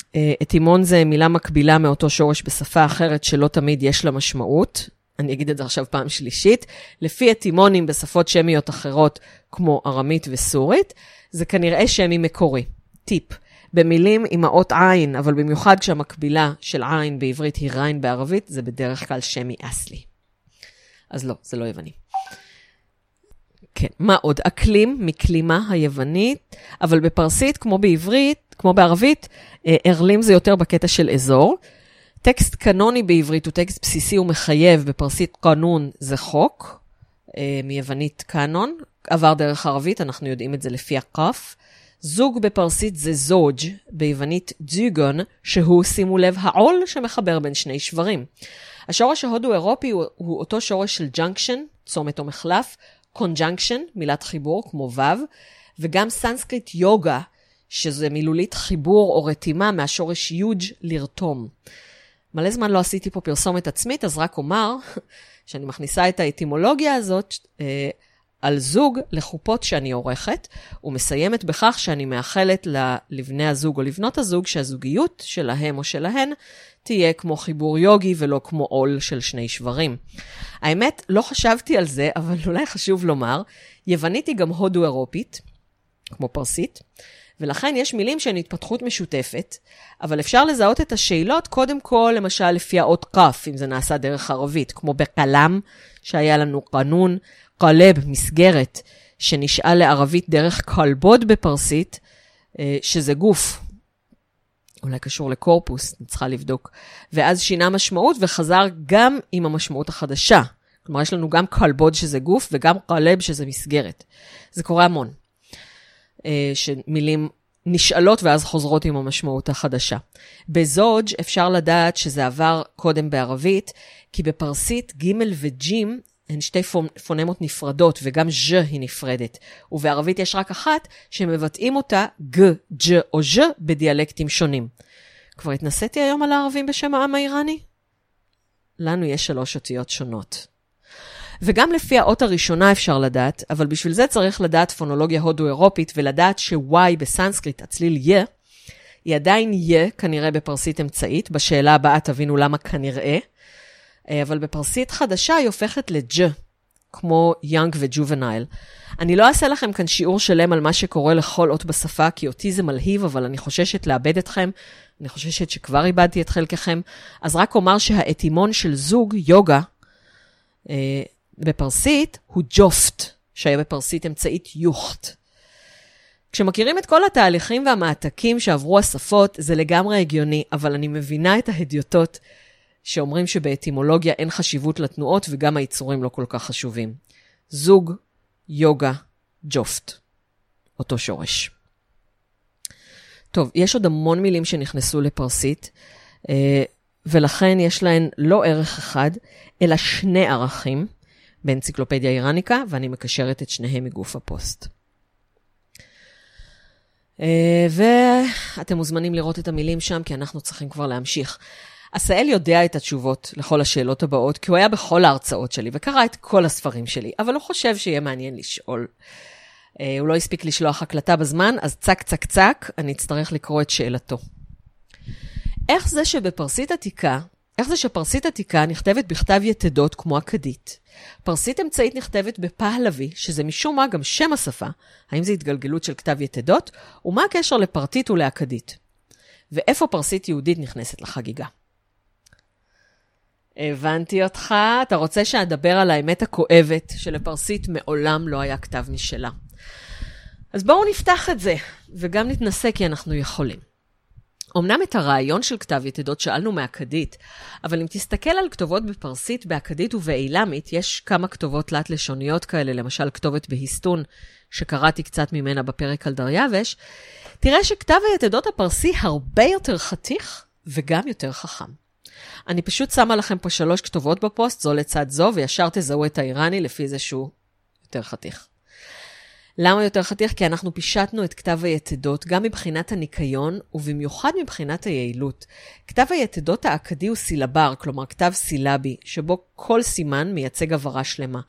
uh, אטימון זה מילה מקבילה מאותו שורש בשפה אחרת שלא תמיד יש לה משמעות. אני אגיד את זה עכשיו פעם שלישית. לפי אטימונים בשפות שמיות אחרות, כמו ארמית וסורית, זה כנראה שמי מקורי. טיפ. במילים עם האות עין, אבל במיוחד כשהמקבילה של עין בעברית היא ריין בערבית, זה בדרך כלל שמי אסלי. אז לא, זה לא יווני. כן, מה עוד? אקלים מקלימה היוונית, אבל בפרסית, כמו בעברית, כמו בערבית, אה, ארלים זה יותר בקטע של אזור. טקסט קנוני בעברית הוא טקסט בסיסי ומחייב, בפרסית קנון זה חוק, אה, מיוונית קאנון, עבר דרך ערבית, אנחנו יודעים את זה לפי הכף. זוג בפרסית זה זוג', ביוונית דזוגון, שהוא, שימו לב, העול שמחבר בין שני שברים. השורש ההודו-אירופי הוא, הוא אותו שורש של junction, צומת או מחלף, conjunction, מילת חיבור, כמו ו', וגם סנסקריט יוגה, שזה מילולית חיבור או רתימה מהשורש יוג' לרתום. מלא זמן לא עשיתי פה פרסומת עצמית, אז רק אומר שאני מכניסה את האטימולוגיה הזאת, אה, על זוג לחופות שאני עורכת, ומסיימת בכך שאני מאחלת לבני הזוג או לבנות הזוג שהזוגיות שלהם או שלהן תהיה כמו חיבור יוגי ולא כמו עול של שני שברים. האמת, לא חשבתי על זה, אבל אולי חשוב לומר, יוונית היא גם הודו-אירופית, כמו פרסית, ולכן יש מילים שהן התפתחות משותפת, אבל אפשר לזהות את השאלות קודם כל, למשל, לפי האות כף, אם זה נעשה דרך ערבית, כמו בקלם, שהיה לנו קנון, קלב, מסגרת, שנשאל לערבית דרך כלבוד בפרסית, אה, שזה גוף. אולי קשור לקורפוס, אני צריכה לבדוק. ואז שינה משמעות וחזר גם עם המשמעות החדשה. כלומר, יש לנו גם כלבוד שזה גוף וגם קלב שזה מסגרת. זה קורה המון. אה, שמילים נשאלות ואז חוזרות עם המשמעות החדשה. בזוג' אפשר לדעת שזה עבר קודם בערבית, כי בפרסית ג' וג' הן שתי פונמות נפרדות, וגם ז' היא נפרדת. ובערבית יש רק אחת שמבטאים אותה ג', ג' או ז' בדיאלקטים שונים. כבר התנסיתי היום על הערבים בשם העם האיראני? לנו יש שלוש אותיות שונות. וגם לפי האות הראשונה אפשר לדעת, אבל בשביל זה צריך לדעת פונולוגיה הודו-אירופית ולדעת ש-Y בסנסקריט, הצליל יה, היא עדיין יה, כנראה בפרסית אמצעית, בשאלה הבאה תבינו למה כנראה, אה, אבל בפרסית חדשה היא הופכת לג', כמו יאנג וג'ובנייל. אני לא אעשה לכם כאן שיעור שלם על מה שקורה לכל אות בשפה, כי אותי זה מלהיב, אבל אני חוששת לאבד אתכם. אני חוששת שכבר איבדתי את חלקכם. אז רק אומר שהאטימון של זוג, יוגה, אה, בפרסית הוא ג'ופט, שהיה בפרסית אמצעית יוכט. כשמכירים את כל התהליכים והמעתקים שעברו השפות, זה לגמרי הגיוני, אבל אני מבינה את ההדיוטות שאומרים שבאטימולוגיה אין חשיבות לתנועות וגם היצורים לא כל כך חשובים. זוג, יוגה, ג'ופט. אותו שורש. טוב, יש עוד המון מילים שנכנסו לפרסית, אה, ולכן יש להן לא ערך אחד, אלא שני ערכים באנציקלופדיה איראניקה, ואני מקשרת את שניהם מגוף הפוסט. אה, ואתם מוזמנים לראות את המילים שם, כי אנחנו צריכים כבר להמשיך. עשאל יודע את התשובות לכל השאלות הבאות, כי הוא היה בכל ההרצאות שלי וקרא את כל הספרים שלי, אבל הוא חושב שיהיה מעניין לשאול. אה, הוא לא הספיק לשלוח הקלטה בזמן, אז צק צק צק, אני אצטרך לקרוא את שאלתו. איך זה שבפרסית עתיקה, איך זה שפרסית עתיקה נכתבת בכתב יתדות כמו אכדית? פרסית אמצעית נכתבת בפהלוי, שזה משום מה גם שם השפה, האם זה התגלגלות של כתב יתדות, ומה הקשר לפרטית ולאכדית? ואיפה פרסית יהודית נכנסת לחגיגה? הבנתי אותך, אתה רוצה שאדבר על האמת הכואבת שלפרסית מעולם לא היה כתב משלה. אז בואו נפתח את זה, וגם נתנסה כי אנחנו יכולים. אמנם את הרעיון של כתב יתדות שאלנו מאכדית, אבל אם תסתכל על כתובות בפרסית, באכדית ובאילמית, יש כמה כתובות תלת-לשוניות כאלה, למשל כתובת בהיסטון, שקראתי קצת ממנה בפרק על דריווש, תראה שכתב היתדות הפרסי הרבה יותר חתיך וגם יותר חכם. אני פשוט שמה לכם פה שלוש כתובות בפוסט, זו לצד זו, וישר תזהו את האיראני לפי זה שהוא יותר חתיך. למה יותר חתיך? כי אנחנו פישטנו את כתב היתדות גם מבחינת הניקיון ובמיוחד מבחינת היעילות. כתב היתדות האכדי הוא סילבר, כלומר כתב סילבי, שבו כל סימן מייצג הברה שלמה.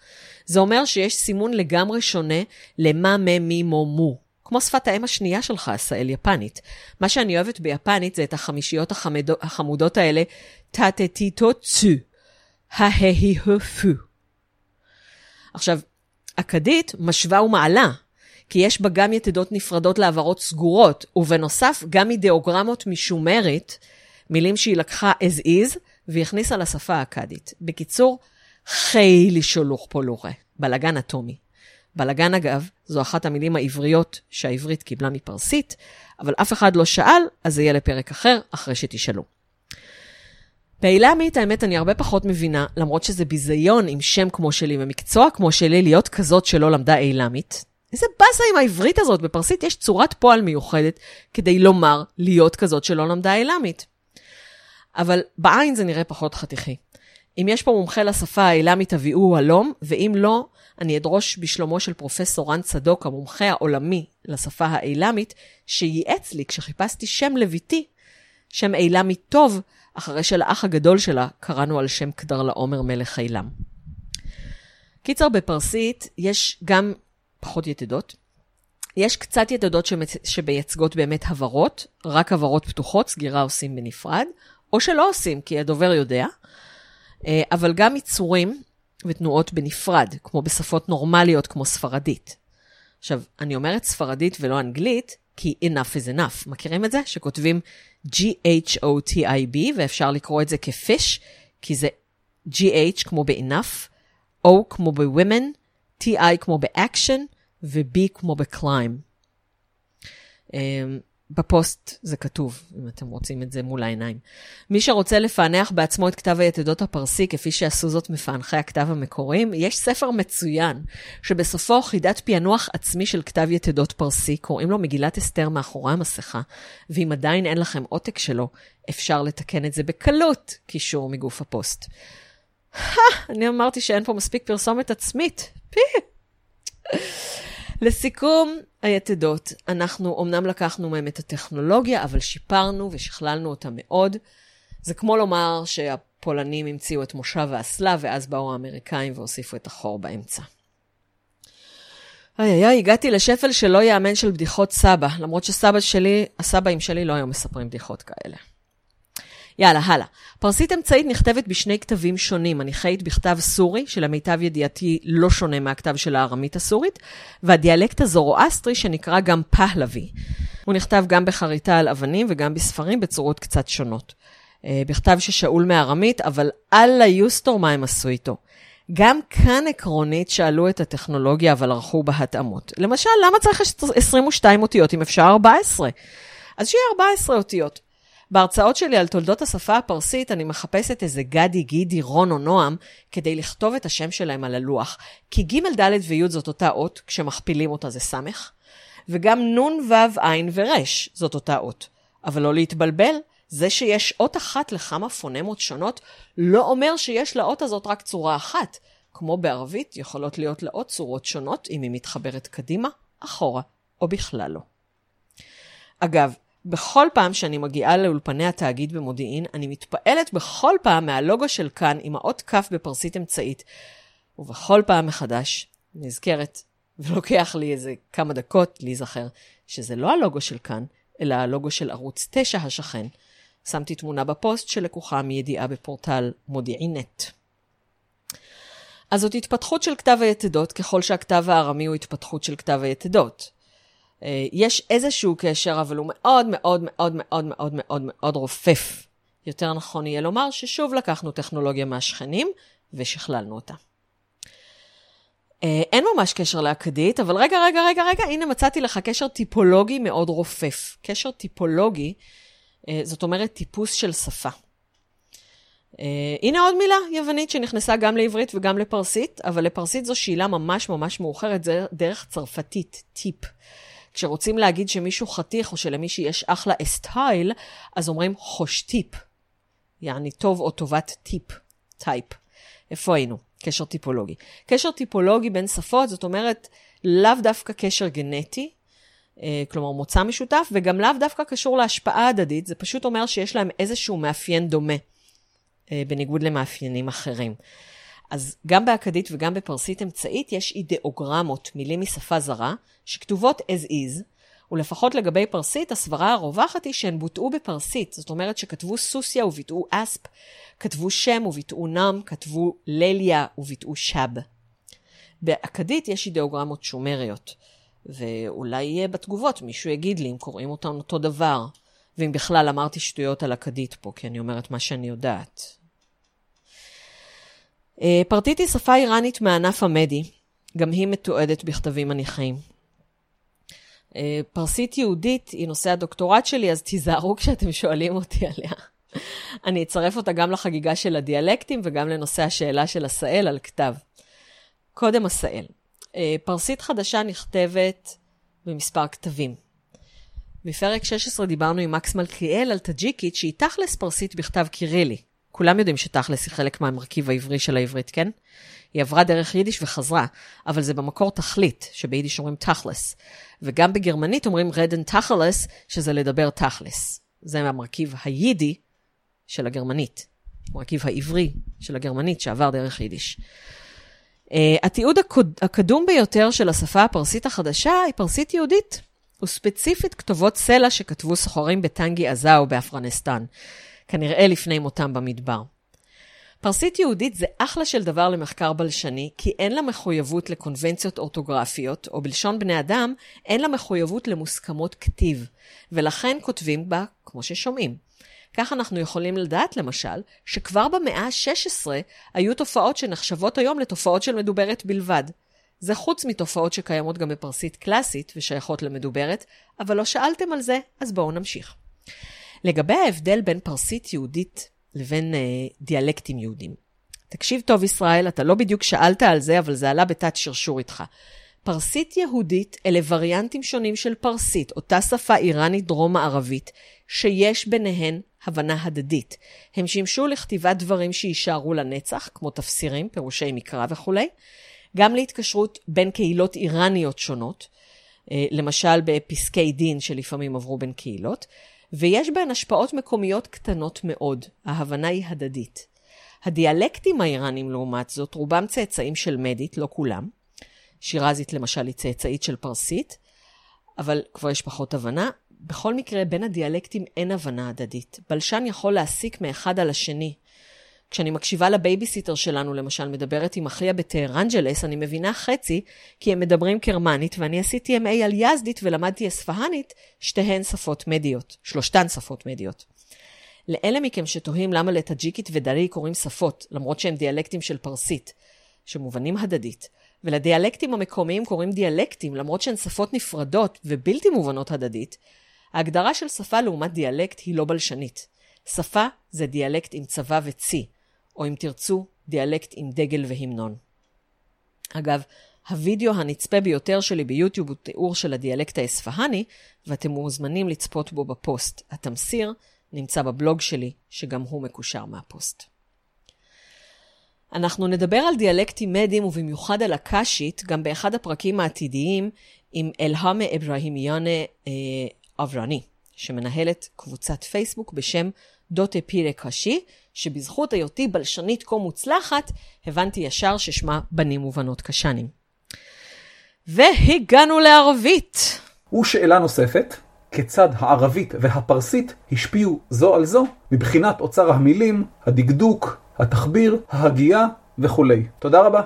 זה אומר שיש סימון לגמרי שונה למה, מ, מי, מו, מו. כמו שפת האם השנייה שלך, עשאל יפנית. מה שאני אוהבת ביפנית זה את החמישיות החמדו, החמודות האלה, טאטטיטו צו, ההי הפו. עכשיו, אכדית משווה ומעלה, כי יש בה גם יתדות נפרדות לעברות סגורות, ובנוסף גם אידאוגרמות משומרת, מילים שהיא לקחה as is, והכניסה לשפה האכדית. בקיצור, חיילי שולוך פולורה, בלגן אטומי. בלגן, אגב, זו אחת המילים העבריות שהעברית קיבלה מפרסית, אבל אף אחד לא שאל, אז זה יהיה לפרק אחר, אחרי שתשאלו. באילמית, האמת, אני הרבה פחות מבינה, למרות שזה ביזיון עם שם כמו שלי ומקצוע כמו שלי, להיות כזאת שלא למדה אילמית. איזה באסה עם העברית הזאת, בפרסית יש צורת פועל מיוחדת כדי לומר להיות כזאת שלא למדה אילמית. אבל בעין זה נראה פחות חתיכי. אם יש פה מומחה לשפה האילמית, תביאו הלום, ואם לא, אני אדרוש בשלומו של פרופסור רן צדוק, המומחה העולמי לשפה האילמית, שייעץ לי כשחיפשתי שם לביתי, שם אילמי טוב, אחרי שלאח הגדול שלה קראנו על שם קדר לעומר מלך אילם. קיצר, בפרסית יש גם פחות יתדות. יש קצת יתדות שמייצגות באמת הברות, רק הברות פתוחות, סגירה עושים בנפרד, או שלא עושים, כי הדובר יודע, אה, אבל גם יצורים ותנועות בנפרד, כמו בשפות נורמליות כמו ספרדית. עכשיו, אני אומרת ספרדית ולא אנגלית, כי enough is enough. מכירים את זה? שכותבים G-H-O-T-I-B, ואפשר לקרוא את זה כ-fish, כי זה G-H כמו ב-enough, O כמו ב-women, T-I כמו ב-action, ו-B כמו ב-climb. בפוסט זה כתוב, אם אתם רוצים את זה מול העיניים. מי שרוצה לפענח בעצמו את כתב היתדות הפרסי, כפי שעשו זאת מפענחי הכתב המקוריים, יש ספר מצוין, שבסופו חידת פענוח עצמי של כתב יתדות פרסי, קוראים לו מגילת אסתר מאחורי המסכה, ואם עדיין אין לכם עותק שלו, אפשר לתקן את זה בקלות, קישור מגוף הפוסט. אני אמרתי שאין פה מספיק פרסומת עצמית. פי. לסיכום, היתדות, אנחנו אמנם לקחנו מהם את הטכנולוגיה, אבל שיפרנו ושכללנו אותה מאוד. זה כמו לומר שהפולנים המציאו את מושב האסלה, ואז באו האמריקאים והוסיפו את החור באמצע. איי איי הגעתי לשפל שלא ייאמן של בדיחות סבא, למרות שסבא שלי, הסבאים שלי לא היו מספרים בדיחות כאלה. יאללה, הלאה. פרסית אמצעית נכתבת בשני כתבים שונים. אני חיית בכתב סורי, שלמיטב ידיעתי לא שונה מהכתב של הארמית הסורית, והדיאלקט הזורואסטרי שנקרא גם פהלוי. הוא נכתב גם בחריטה על אבנים וגם בספרים בצורות קצת שונות. אה, בכתב ששאול מארמית, אבל אללה יוסטור מה הם עשו איתו. גם כאן עקרונית שאלו את הטכנולוגיה, אבל ערכו בה התאמות. למשל, למה צריך 22 אותיות אם אפשר 14? אז שיהיה 14 אותיות. בהרצאות שלי על תולדות השפה הפרסית, אני מחפשת איזה גדי, גידי, רון או נועם, כדי לכתוב את השם שלהם על הלוח. כי ג', ד' וי' זאת אותה אות, כשמכפילים אותה זה סמך, וגם נ', ו', ע' ור' זאת אותה אות. אבל לא להתבלבל, זה שיש אות אחת לכמה פונמות שונות, לא אומר שיש לאות הזאת רק צורה אחת. כמו בערבית, יכולות להיות לאות צורות שונות אם היא מתחברת קדימה, אחורה, או בכלל לא. אגב, בכל פעם שאני מגיעה לאולפני התאגיד במודיעין, אני מתפעלת בכל פעם מהלוגו של כאן עם האות כ' בפרסית אמצעית. ובכל פעם מחדש, נזכרת, ולוקח לי איזה כמה דקות להיזכר, שזה לא הלוגו של כאן, אלא הלוגו של ערוץ 9 השכן. שמתי תמונה בפוסט שלקוחה מידיעה בפורטל מודיעינט. אז זאת התפתחות של כתב היתדות, ככל שהכתב הארמי הוא התפתחות של כתב היתדות. אה, יש איזשהו קשר, אבל הוא מאוד מאוד מאוד מאוד מאוד מאוד מאוד רופף. יותר נכון יהיה לומר ששוב לקחנו טכנולוגיה מהשכנים ושכללנו אותה. אה, אין ממש קשר לאכדית, אבל רגע, רגע, רגע, רגע, הנה מצאתי לך קשר טיפולוגי מאוד רופף. קשר טיפולוגי, אה, זאת אומרת טיפוס של שפה. הנה עוד מילה יוונית שנכנסה גם לעברית וגם לפרסית, אבל לפרסית זו שאלה ממש ממש מאוחרת, זה דרך צרפתית, تیپ. כשרוצים להגיד שמישהו חתיך או שלמישהי יש אחלה استایل, אז אומרים خوش‌تیپ. יעני טוב או טובת تیپ, type. איפה היינו? קשר טיפולוגי. קשר טיפולוגי בין שפות, זאת אומרת, לאו דווקא קשר גנטי, אה, כלומר מוצא משותף, וגם לאו דווקא קשור להשפעה הדדית, זה פשוט אומר שיש להם איזשהו מאפיין דומה, אה, בניגוד למאפיינים אחרים. אז גם באכדית וגם בפרסית אמצעית יש אידאוגרמות, מילים משפה זרה, שכתובות as is, ולפחות לגבי פרסית, הסברה הרווחת היא שהן בוטאו בפרסית. זאת אומרת שכתבו סוסיה וביטאו אספ, כתבו שם וביטאו נם, כתבו לליה וביטאו שב. באכדית יש אידאוגרמות שומריות, ואולי בתגובות מישהו יגיד לי אם קוראים אותן אותו דבר, ואם בכלל אמרתי שטויות על אכדית פה, כי אני אומרת מה שאני יודעת. אה, פרטית היא שפה איראנית מהענף המדי, גם היא מתועדת בכתבים מניחים. אה, פרסית יהודית היא נושא הדוקטורט שלי, אז תיזהרו כשאתם שואלים אותי עליה. אני אצרף אותה גם לחגיגה של הדיאלקטים וגם לנושא השאלה של עשאל על כתב. קודם עשאל. אה, פרסית חדשה נכתבת במספר כתבים. בפרק 16 דיברנו עם מקס מלכיאל על טאג'יקית שהיא תכלס פרסית בכתב קירילי. כולם יודעים שתכלס היא חלק מהמרכיב העברי של העברית, כן? היא עברה דרך יידיש וחזרה, אבל זה במקור תכלית, שביידיש אומרים תכלס. וגם בגרמנית אומרים רדן תכלס, שזה לדבר תכלס. זה המרכיב היידי של הגרמנית. המרכיב העברי של הגרמנית שעבר דרך יידיש. Uh, התיעוד הקדום ביותר של השפה הפרסית החדשה היא פרסית יהודית, וספציפית כתובות סלע שכתבו סוחרים בטנגי אזאו באפגניסטן. כנראה לפני מותם במדבר. פרסית יהודית זה אחלה של דבר למחקר בלשני, כי אין לה מחויבות לקונבנציות אורטוגרפיות, או בלשון בני אדם, אין לה מחויבות למוסכמות כתיב, ולכן כותבים בה כמו ששומעים. כך אנחנו יכולים לדעת, למשל, שכבר במאה ה-16 היו תופעות שנחשבות היום לתופעות של מדוברת בלבד. זה חוץ מתופעות שקיימות גם בפרסית קלאסית ושייכות למדוברת, אבל לא שאלתם על זה, אז בואו נמשיך. לגבי ההבדל בין פרסית יהודית לבין אה, דיאלקטים יהודים. תקשיב טוב, ישראל, אתה לא בדיוק שאלת על זה, אבל זה עלה בתת שרשור איתך. פרסית יהודית אלה וריאנטים שונים של פרסית, אותה שפה איראנית דרום-מערבית, שיש ביניהן הבנה הדדית. הם שימשו לכתיבת דברים שיישארו לנצח, כמו תפסירים, פירושי מקרא וכולי, גם להתקשרות בין קהילות איראניות שונות, אה, למשל בפסקי דין שלפעמים עברו בין קהילות, ויש בהן השפעות מקומיות קטנות מאוד. ההבנה היא הדדית. הדיאלקטים האיראנים, לעומת זאת, רובם צאצאים של מדית, לא כולם. שירזית למשל היא צאצאית של פרסית, אבל כבר יש פחות הבנה. בכל מקרה, בין הדיאלקטים אין הבנה הדדית. בלשן יכול להסיק מאחד על השני. כשאני מקשיבה לבייביסיטר שלנו, למשל, מדברת עם אחיה בטהרנג'לס, אני מבינה חצי, כי הם מדברים קרמנית, ואני עשיתי MA על יזדית ולמדתי אספהנית, שתיהן שפות מדיות, שלושתן שפות מדיות. לאלה מכם שתוהים למה לטאג'יקית ודרי קוראים שפות, למרות שהם דיאלקטים של פרסית, שמובנים הדדית, ולדיאלקטים המקומיים קוראים דיאלקטים, למרות שהן שפות נפרדות ובלתי מובנות הדדית, ההגדרה של שפה לעומת דיאלקט היא לא בלשנית. שפה זה דיאלקט עם צבא וצי, או אם תרצו, דיאלקט עם דגל והמנון. אגב, הווידאו הנצפה ביותר שלי ביוטיוב הוא תיאור של הדיאלקט האספהני, ואתם מוזמנים לצפות בו בפוסט. התמסיר נמצא בבלוג שלי, שגם הוא מקושר מהפוסט. אנחנו נדבר על דיאלקטים מדים ובמיוחד על הקאשית, גם באחד הפרקים העתידיים עם אלהמה אברהימיאנה אה, אברני, שמנהלת קבוצת פייסבוק בשם דוטה פירה קשי, שבזכות היותי בלשנית כה מוצלחת, הבנתי ישר ששמה בנים ובנות קשנים. והגענו לערבית. ושאלה נוספת, כיצד הערבית והפרסית השפיעו זו על זו מבחינת אוצר המילים, הדקדוק, התחביר, ההגייה וכולי. תודה רבה.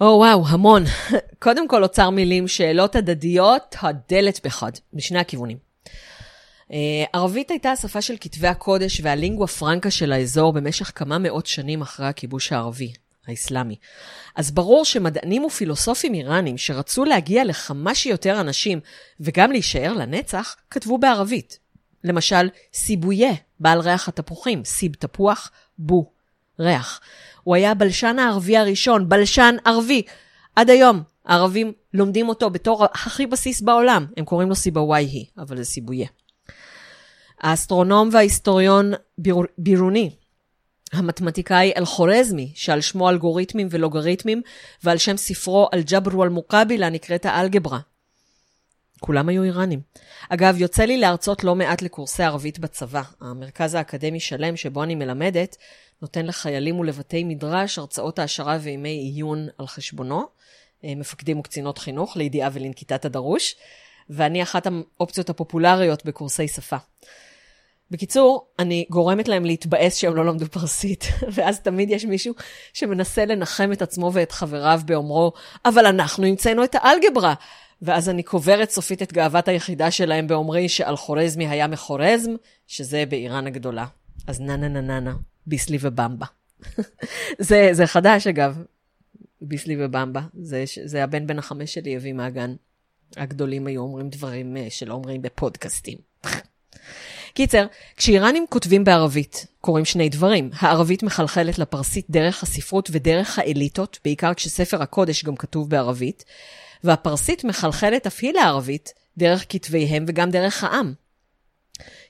או oh, וואו, המון. קודם כל אוצר מילים, שאלות הדדיות, הדלת בחד, משני הכיוונים. Uh, ערבית הייתה השפה של כתבי הקודש והלינגואה פרנקה של האזור במשך כמה מאות שנים אחרי הכיבוש הערבי, האסלאמי. אז ברור שמדענים ופילוסופים איראנים שרצו להגיע לכמה שיותר אנשים וגם להישאר לנצח, כתבו בערבית. למשל, סיבויה, בעל ריח התפוחים, סיב תפוח, בו, ריח. הוא היה הבלשן הערבי הראשון, בלשן ערבי. עד היום, הערבים לומדים אותו בתור הכי בסיס בעולם. הם קוראים לו סיבוואי אבל זה סיבויה. האסטרונום וההיסטוריון ביר... בירוני, המתמטיקאי אל-חורזמי, שעל שמו אלגוריתמים ולוגריתמים, ועל שם ספרו אל-מוקאבילה נקראת האלגברה. כולם היו איראנים. אגב, יוצא לי להרצות לא מעט לקורסי ערבית בצבא. המרכז האקדמי שלם שבו אני מלמדת, נותן לחיילים ולבתי מדרש הרצאות העשרה וימי עיון על חשבונו, אה, מפקדים וקצינות חינוך, לידיעה ולנקיטת הדרוש, ואני אחת האופציות הפופולריות בקורסי שפה. בקיצור, אני גורמת להם להתבאס שהם לא למדו פרסית, ואז תמיד יש מישהו שמנסה לנחם את עצמו ואת חבריו באומרו, אבל אנחנו המצאנו את האלגברה. ואז אני קוברת סופית את גאוות היחידה שלהם באומרי שעל חורזמי היה מחורזם, שזה באיראן הגדולה. אז נה נה נה נה נה, ביסלי ובמבה. זה, זה חדש אגב, ביסלי ובמבה. זה, זה הבן בן החמש שלי הביא מהגן. הגדולים היו אומרים דברים אה, שלא אומרים בפודקאסטים. קיצר, כשאיראנים כותבים בערבית, קורים שני דברים. הערבית מחלחלת לפרסית דרך הספרות ודרך האליטות, בעיקר כשספר הקודש גם כתוב בערבית, והפרסית מחלחלת אף היא לערבית, דרך כתביהם וגם דרך העם.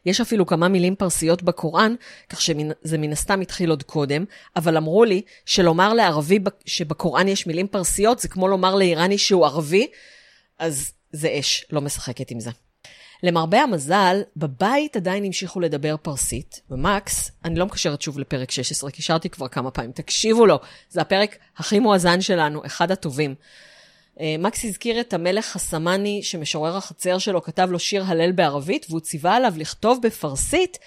יש אפילו כמה מילים פרסיות בקוראן, כך שזה מן הסתם התחיל עוד קודם, אבל אמרו לי שלומר לערבי שבקוראן יש מילים פרסיות, זה כמו לומר לאיראני שהוא ערבי, אז זה אש, לא משחקת עם זה. למרבה המזל, בבית עדיין המשיכו לדבר פרסית, ומקס, אני לא מקשרת שוב לפרק 16, קישרתי כבר כמה פעמים, תקשיבו לו, זה הפרק הכי מואזן שלנו, אחד הטובים. אה, מקס הזכיר את המלך הסמני, שמשורר החצר שלו כתב לו שיר הלל בערבית, והוא ציווה עליו לכתוב בפרסית,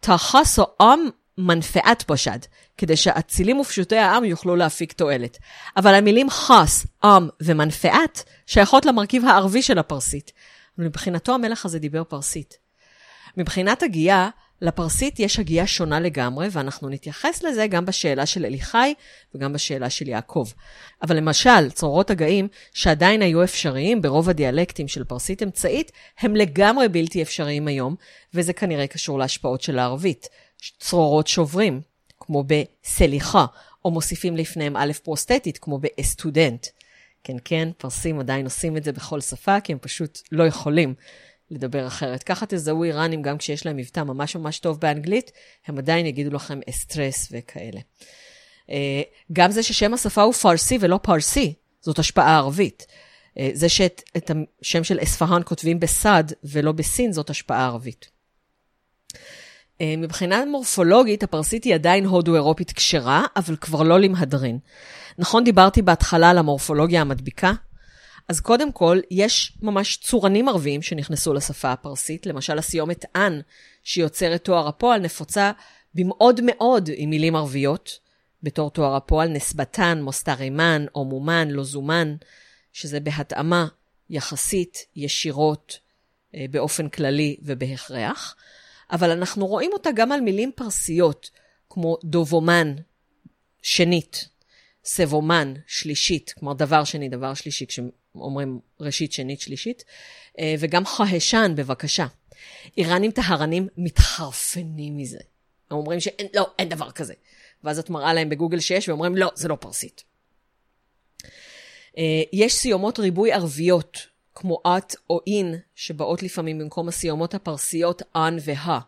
תחסו עם מנפעת פושד, כדי שהאצילים ופשוטי העם יוכלו להפיק תועלת. אבל המילים חס, עם ומנפעת שייכות למרכיב הערבי של הפרסית. מבחינתו המלך הזה דיבר פרסית. מבחינת הגייה, לפרסית יש הגייה שונה לגמרי, ואנחנו נתייחס לזה גם בשאלה של אליחי וגם בשאלה של יעקב. אבל למשל, צרורות הגאים, שעדיין היו אפשריים ברוב הדיאלקטים של פרסית אמצעית, הם לגמרי בלתי אפשריים היום, וזה כנראה קשור להשפעות של הערבית. צרורות שוברים, כמו בסליחה, או מוסיפים לפניהם א' פרוסטטית, כמו באסטודנט. כן, כן, פרסים עדיין עושים את זה בכל שפה, כי הם פשוט לא יכולים לדבר אחרת. ככה תזהו איראנים גם כשיש להם מבטא ממש ממש טוב באנגלית, הם עדיין יגידו לכם אסטרס וכאלה. אה, גם זה ששם השפה הוא פרסי ולא פרסי, זאת השפעה ערבית. אה, זה שאת השם של אספהאן כותבים בסד ולא בסין, זאת השפעה ערבית. אה, מבחינה מורפולוגית, הפרסית היא עדיין הודו-אירופית כשרה, אבל כבר לא למהדרין. נכון, דיברתי בהתחלה על המורפולוגיה המדביקה? אז קודם כל, יש ממש צורנים ערביים שנכנסו לשפה הפרסית, למשל הסיומת אן, שיוצרת תואר הפועל, נפוצה במאוד מאוד עם מילים ערביות, בתור תואר הפועל, נסבתן, מוסתרימן, או מומן, לא זומן, שזה בהתאמה יחסית, ישירות, אה, באופן כללי ובהכרח. אבל אנחנו רואים אותה גם על מילים פרסיות, כמו דובומן, שנית, סבומן, שלישית, כלומר דבר שני, דבר שלישי, אומרים ראשית, שנית, שלישית, אה, וגם חהשן, בבקשה. איראנים טהרנים מתחרפנים מזה. הם אומרים שאין, לא, אין דבר כזה. ואז את מראה להם בגוגל שיש, ואומרים, לא, זה לא פרסית. אה, יש סיומות ריבוי ערביות, כמו את או אין, שבאות לפעמים במקום הסיומות הפרסיות אן והא.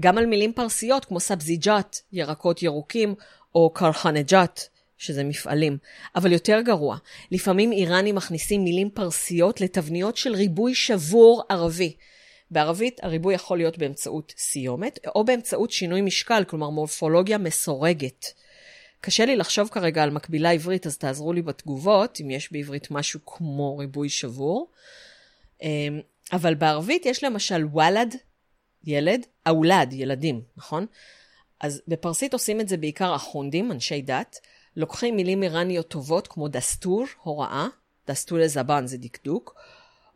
גם על מילים פרסיות, כמו סבזיג'ת, ירקות ירוקים, או קרחנג'ת, שזה מפעלים. אבל יותר גרוע, לפעמים איראנים מכניסים מילים פרסיות לתבניות של ריבוי שבור ערבי. בערבית הריבוי יכול להיות באמצעות סיומת, או באמצעות שינוי משקל, כלומר מורפולוגיה מסורגת. קשה לי לחשוב כרגע על מקבילה עברית, אז תעזרו לי בתגובות, אם יש בעברית משהו כמו ריבוי שבור. אמ, אבל בערבית יש למשל ولد, ילד, أولاد, ילדים, נכון? אז בפרסית עושים את זה בעיקר האח'ונדים, אנשי דת, לוקחים מילים איראניות טובות כמו دستور, הוראה, دستور زبان זה דקדוק,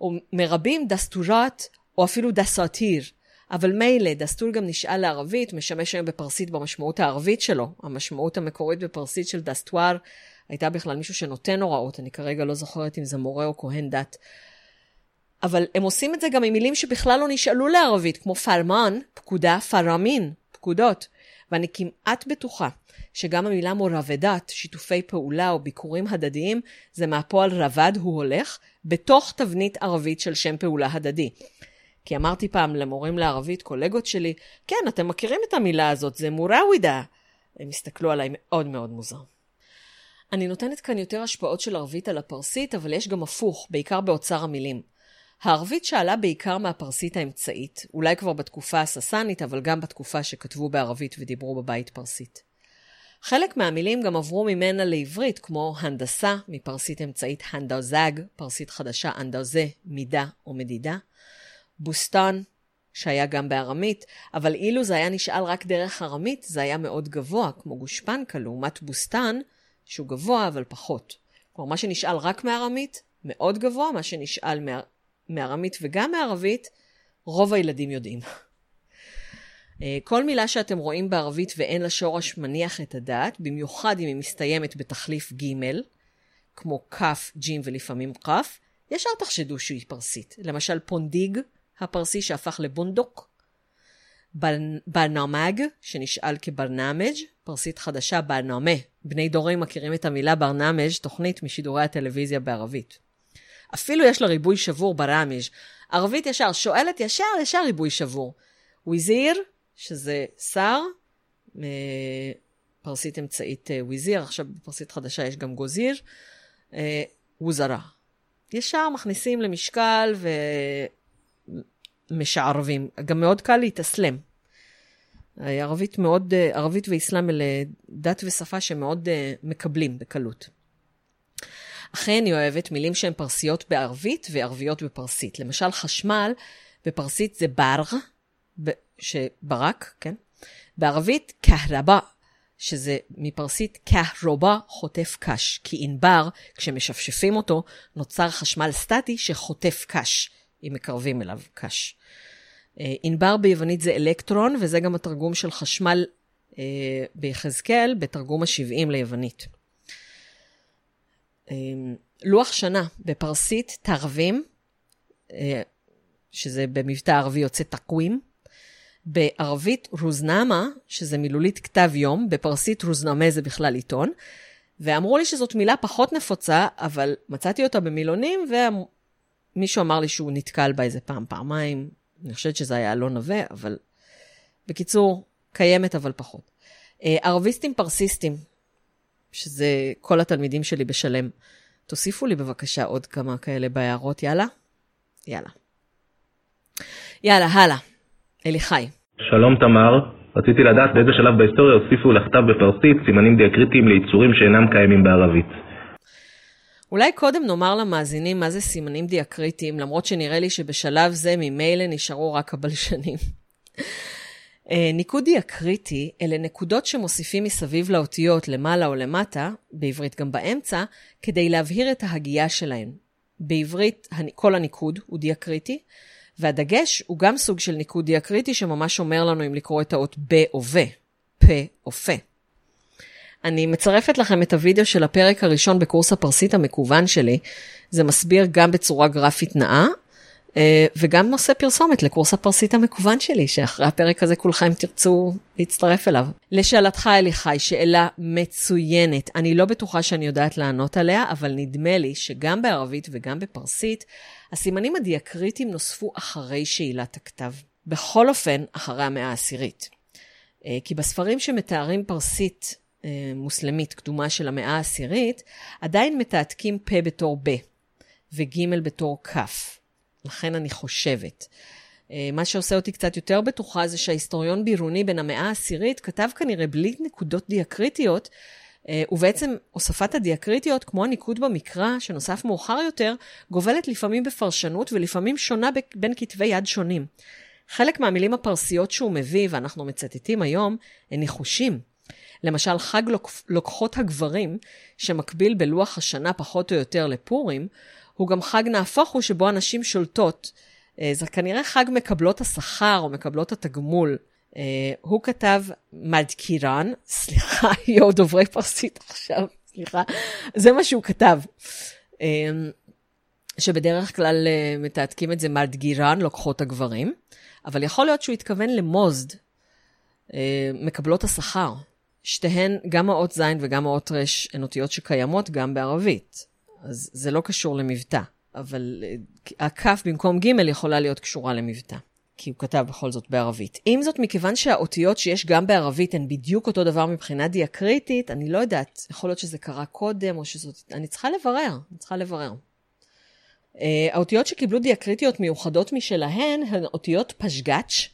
או מרבים دستورات או אפילו دساتیر. אבל מילא, دستور גם נשאל לערבית, משמש היום בפרסית במשמעות הערבית שלו. המשמעות המקורית בפרסית של دستور הייתה בכלל מישהו שנותן הוראות, אני כרגע לא זוכרת אם זה מורה או כהן דת. אבל הם עושים את זה גם עם מילים שבכלל לא נשאלו לערבית, כמו פרמן, פקודה, פרמין, פקודות. ואני כמעט בטוחה שגם המילה מורבדת, שיתופי פעולה או ביקורים הדדיים, זה מהפועל רבד הוא הולך, בתוך תבנית ערבית של שם פעולה הדדי. כי אמרתי פעם למורים לערבית, קולגות שלי, כן, אתם מכירים את המילה הזאת, זה מוראווידה. הם הסתכלו עליי מאוד מאוד מוזר. אני נותנת כאן יותר השפעות של ערבית על הפרסית, אבל יש גם הפוך, בעיקר באוצר המילים. הערבית שאלה בעיקר מהפרסית האמצעית, אולי כבר בתקופה הססנית, אבל גם בתקופה שכתבו בערבית ודיברו בבית פרסית. חלק מהמילים גם עברו ממנה לעברית, כמו הנדסה, מפרסית אמצעית הנדאוזג, פרסית חדשה אנדאוזה, מידה או מדידה, בוסטן, שהיה גם בארמית, אבל אילו זה היה נשאל רק דרך ארמית, זה היה מאוד גבוה, כמו גושפנקה, לעומת בוסטן, שהוא גבוה אבל פחות. כלומר, מה שנשאל רק מארמית, מאוד גבוה, מה שנשאל מארמית וגם מערבית, רוב הילדים יודעים. אה, כל מילה שאתם רואים בערבית ואין לה שורש מניח את הדעת, במיוחד אם היא מסתיימת בתחליף ג', כמו כ', ג' ולפעמים כ', ישר תחשדו שהיא פרסית. למשל פונדיג, הפרסי שהפך לבונדוק, ברנמג, שנשאל כברנמג', פרסית חדשה ברנמה. בני דורי מכירים את המילה ברנמג', תוכנית משידורי הטלוויזיה בערבית. אפילו יש לה ריבוי שבור ברמג'. ערבית ישר, שואלת ישר, ישר ריבוי שבור. וויזיר, שזה שר, אה, פרסית אמצעית אה, וויזיר, עכשיו בפרסית חדשה יש גם גוזיר, אה, ווזרה. ישר מכניסים למשקל ומשערבים. גם מאוד קל להתאסלם. ערבית מאוד, ערבית ואסלאם אלה דת ושפה שמאוד מקבלים בקלות. אכן אני אוהבת מילים שהן פרסיות בערבית וערביות בפרסית. למשל, חשמל בפרסית זה בר, שברק, כן? בערבית, קהרבה, שזה מפרסית קהרובה חוטף קש, כי ענבר, כשמשפשפים אותו, נוצר חשמל סטטי שחוטף קש, אם מקרבים אליו קש. אה, ענבר ביוונית זה אלקטרון, וזה גם התרגום של חשמל אה, ביחזקאל, בתרגום ה-70 ליוונית. אה, לוח שנה בפרסית, תרבים, אה, שזה במבטא ערבי יוצא תקווים. בערבית רוזנמה, שזה מילולית כתב יום, בפרסית רוזנמה זה בכלל עיתון, ואמרו לי שזאת מילה פחות נפוצה, אבל מצאתי אותה במילונים, ומישהו אמר לי שהוא נתקל בה איזה פעם, פעמיים. אני חושבת שזה היה אלון נווה, אבל בקיצור, קיימת אבל פחות. אה, ערביסטים פרסיסטים, שזה כל התלמידים שלי בשלם. תוסיפו לי בבקשה עוד כמה כאלה בהערות, יאללה? יאללה. יאללה, הלאה. אליחי. שלום תמר, רציתי לדעת באיזה שלב בהיסטוריה הוסיפו לכתב בפרסית סימנים דיאקריטיים לעיצורים שאינם קיימים בערבית. אולי קודם נאמר למאזינים מה זה סימנים דיאקריטיים, למרות שנראה לי שבשלב זה ממילא נשארו רק הבלשנים. אה, ניקוד דיאקריטי אלה נקודות שמוסיפים מסביב לאותיות למעלה או למטה, בעברית גם באמצע, כדי להבהיר את ההגייה שלהן. בעברית כל הניקוד הוא דיאקריטי, והדגש הוא גם סוג של ניקוד דיאקריטי שממש אומר לנו אם לקרוא את האות ב או ו, פה או פה. אני מצרפת לכם את הוידאו של הפרק הראשון בקורס הפרסית המקוון שלי. זה מסביר גם בצורה גרפית נאה, אה, וגם נושא פרסומת לקורס הפרסית המקוון שלי, שאחרי הפרק הזה כולכם תרצו להצטרף אליו. לשאלתך, אליחי, שאלה מצוינת. אני לא בטוחה שאני יודעת לענות עליה, אבל נדמה לי שגם בערבית וגם בפרסית, הסימנים הדיאקריטיים נוספו אחרי שאלת הכתב. בכל אופן, אחרי המאה העשירית. אה, כי בספרים שמתארים פרסית מוסלמית קדומה של המאה העשירית, עדיין מתעתקים פה בתור ב, וג' בתור כ'. לכן אני חושבת. אה, מה שעושה אותי קצת יותר בטוחה זה שההיסטוריון בירוני בן המאה העשירית כתב כנראה בלי נקודות דיאקריטיות, אה, ובעצם הוספת הדיאקריטיות, כמו הניקוד במקרא, שנוסף מאוחר יותר, גובלת לפעמים בפרשנות ולפעמים שונה בין כתבי יד שונים. חלק מהמילים הפרסיות שהוא מביא, ואנחנו מצטטים היום, הן ניחושים. למשל, חג לוקחות הגברים, שמקביל בלוח השנה פחות או יותר לפורים, הוא גם חג נהפוך הוא שבו הנשים שולטות. אה, זה כנראה חג מקבלות השכר או מקבלות התגמול. Uh, הוא כתב מדקירן, סליחה, יואו, דוברי פרסית עכשיו, סליחה, זה מה שהוא כתב. Uh, שבדרך כלל מתעתקים את זה מדגירן, לוקחות הגברים, אבל יכול להיות שהוא התכוון למוזד, מקבלות השכר. שתיהן, גם האות ז' וגם האות ר', הן אותיות שקיימות גם בערבית. אז זה לא קשור למבטא, אבל אה, הכף במקום ג' יכולה להיות קשורה למבטא. כי הוא כתב בכל זאת בערבית. עם זאת, מכיוון שהאותיות שיש גם בערבית הן בדיוק אותו דבר מבחינה דיאקריטית, אני לא יודעת, יכול להיות שזה קרה קודם, או שזאת... אני צריכה לברר, אני צריכה לברר. Uh, האותיות שקיבלו דיאקריטיות מיוחדות משלהן הן אותיות פשגאץ',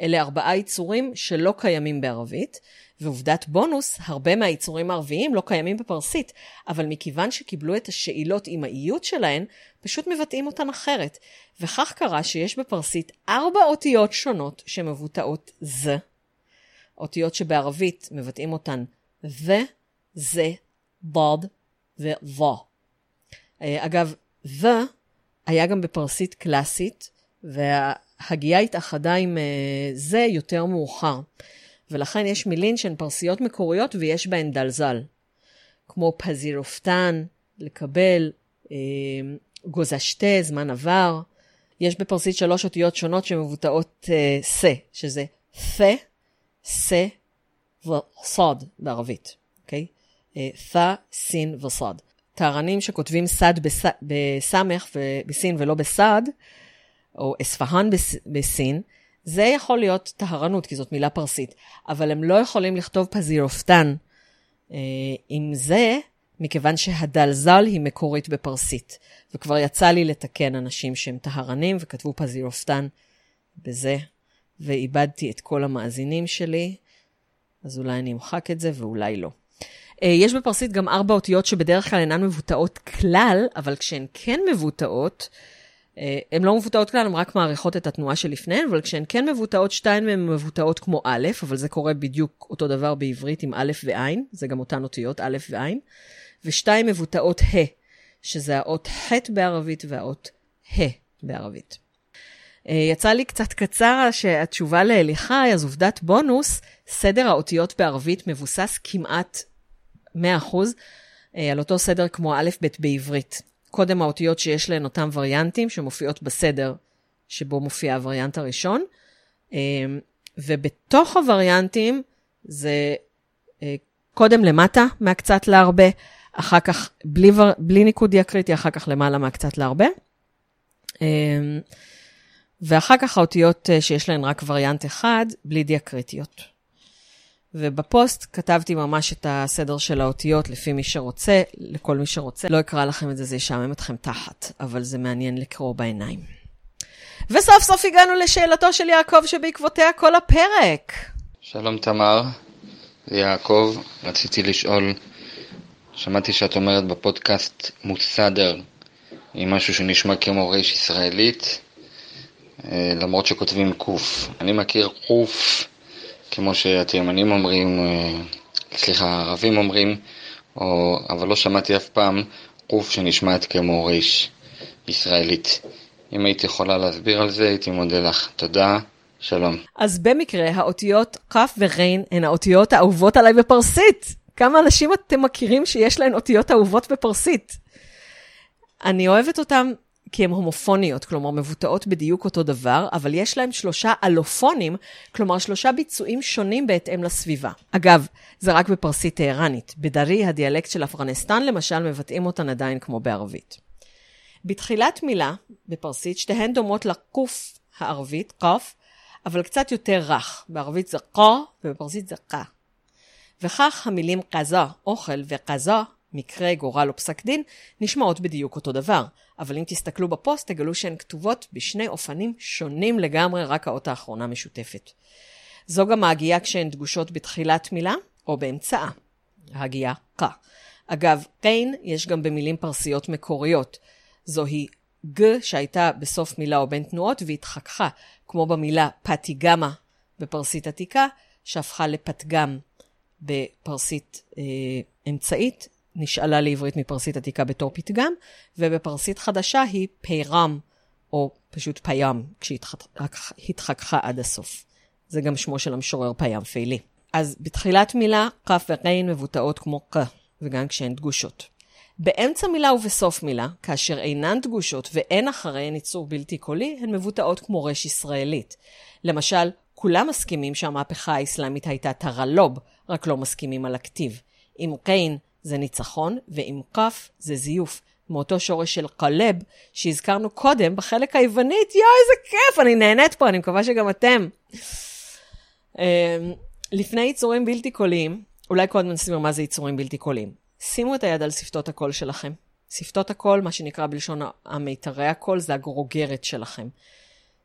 אלה ארבעה יצורים שלא קיימים בערבית, ועובדת בונוס, הרבה מהיצורים הערביים לא קיימים בפרסית, אבל מכיוון שקיבלו את השאלות עם האיות שלהן, פשוט מבטאים אותן אחרת. וכך קרה שיש בפרסית ארבע אותיות שונות שמבוטאות ז. אותיות שבערבית מבטאים אותן ו, זה, דוד ו-ו. אה, אגב, ו היה גם בפרסית קלאסית, וההגייה התאחדה עם אה, זה יותר מאוחר. ולכן יש מילין שהן פרסיות מקוריות ויש בהן דלזל. כמו פזירופטן, לקבל, אה, גוזשתה, זמן עבר. יש בפרסית שלוש אותיות שונות שמבוטאות אה, סה, שזה תה, סה וסוד בערבית, אוקיי? אה, תה, סין וסוד. טהרנים שכותבים סד בסמך בסין ולא בסד, או אספהאן בסין, זה יכול להיות טהרנות, כי זאת מילה פרסית, אבל הם לא יכולים לכתוב פזירופטן אה, עם זה, מכיוון שהדלזל היא מקורית בפרסית. וכבר יצא לי לתקן אנשים שהם טהרנים וכתבו פזירופטן בזה, ואיבדתי את כל המאזינים שלי, אז אולי אני אמחק את זה ואולי לא. אה, יש בפרסית גם ארבע אותיות שבדרך כלל אינן מבוטאות כלל, אבל כשהן כן מבוטאות, הן לא מבוטאות כלל, הן רק מעריכות את התנועה שלפניהן, אבל כשהן כן מבוטאות, שתיים מהן מבוטאות כמו א', אבל זה קורה בדיוק אותו דבר בעברית עם א' וע', זה גם אותן אותיות, א' וע', ושתיים מבוטאות ה', שזה האות ח' בערבית והאות ה' בערבית. אה, יצא לי קצת קצר שהתשובה לאליחי, אז עובדת בונוס, סדר האותיות בערבית מבוסס כמעט 100% אה, על אותו סדר כמו א' ב' בעברית. קודם האותיות שיש להן אותם וריאנטים שמופיעות בסדר שבו מופיע הווריאנט הראשון, אמ, ובתוך הווריאנטים זה אה, קודם למטה מהקצת להרבה, אחר כך בלי, בלי ניקוד דיאקריטי, אחר כך למעלה מהקצת להרבה. אמ, ואחר כך האותיות אה, שיש להן רק וריאנט אחד, בלי דיאקריטיות. ובפוסט כתבתי ממש את הסדר של האותיות לפי מי שרוצה, לכל מי שרוצה. לא אקרא לכם את זה, זה ישעמם אתכם תחת, אבל זה מעניין לקרוא בעיניים. וסוף סוף הגענו לשאלתו של יעקב שבעקבותיה כל הפרק. שלום תמר, יעקב, רציתי לשאול, שמעתי שאת אומרת בפודקאסט מוסדר, עם משהו שנשמע כמו ריש ישראלית, אה, למרות שכותבים קוף. אני מכיר קוף כמו שהתימנים אומרים, אה, סליחה, הערבים אומרים, או, אבל לא שמעתי אף פעם קוף שנשמעת כמו ריש ישראלית. אם היית יכולה להסביר על זה, הייתי מודה לך. תודה, שלום. אז במקרה, האותיות כ' וריין הן האותיות האהובות עליי בפרסית. כמה אנשים אתם מכירים שיש להן אותיות אהובות בפרסית? אני אוהבת אותם כי הן הומופוניות, כלומר מבוטאות בדיוק אותו דבר, אבל יש להם שלושה אלופונים, כלומר שלושה ביצועים שונים בהתאם לסביבה. אגב, זה רק בפרסית טהרנית. בדרי, הדיאלקט של אפרנסטן, למשל, מבטאים אותן עדיין כמו בערבית. בתחילת מילה, בפרסית, שתיהן דומות לקוף הערבית, קוף, אבל קצת יותר רך. בערבית זה קו ובפרסית זה קה. וכך המילים קזה, אוכל, וקזה, מקרה, גורל או פסק דין, נשמעות בדיוק אותו דבר. אבל אם תסתכלו בפוסט, תגלו שהן כתובות בשני אופנים שונים לגמרי, רק האות האחרונה משותפת. זו גם ההגייה כשהן דגושות בתחילת מילה או באמצעה. ההגייה ק. אגב, קיין יש גם במילים פרסיות מקוריות. זוהי ג שהייתה בסוף מילה או בין תנועות והתחככה, כמו במילה פתיגמה בפרסית עתיקה, שהפכה לפתגם בפרסית אה, אמצעית, נשאלה לעברית מפרסית עתיקה בתור פתגם, ובפרסית חדשה היא פירם, או פשוט פיים, כשהתחככה עד הסוף. זה גם שמו של המשורר פיים פיילי. אז בתחילת מילה, כף וריין מבוטאות כמו ק, וגם כשהן דגושות. באמצע מילה ובסוף מילה, כאשר אינן דגושות ואין אחריהן ייצור בלתי קולי, הן מבוטאות כמו רש ישראלית. למשל, כולם מסכימים שהמהפכה האסלאמית הייתה תרלוב, רק לא מסכימים על הכתיב. עם קיין זה ניצחון, ועם כף זה זיוף. מאותו שורש של קלב, שהזכרנו קודם בחלק היוונית, יואו, איזה כיף, אני נהנית פה, אני מקווה שגם אתם. אמ, לפני יצורים בלתי קוליים, אולי קודם נסביר מה זה יצורים בלתי קוליים. שימו את היד על שפתות הקול שלכם. שפתות הקול, מה שנקרא בלשון המיתרי הקול, זה הגרוגרת שלכם.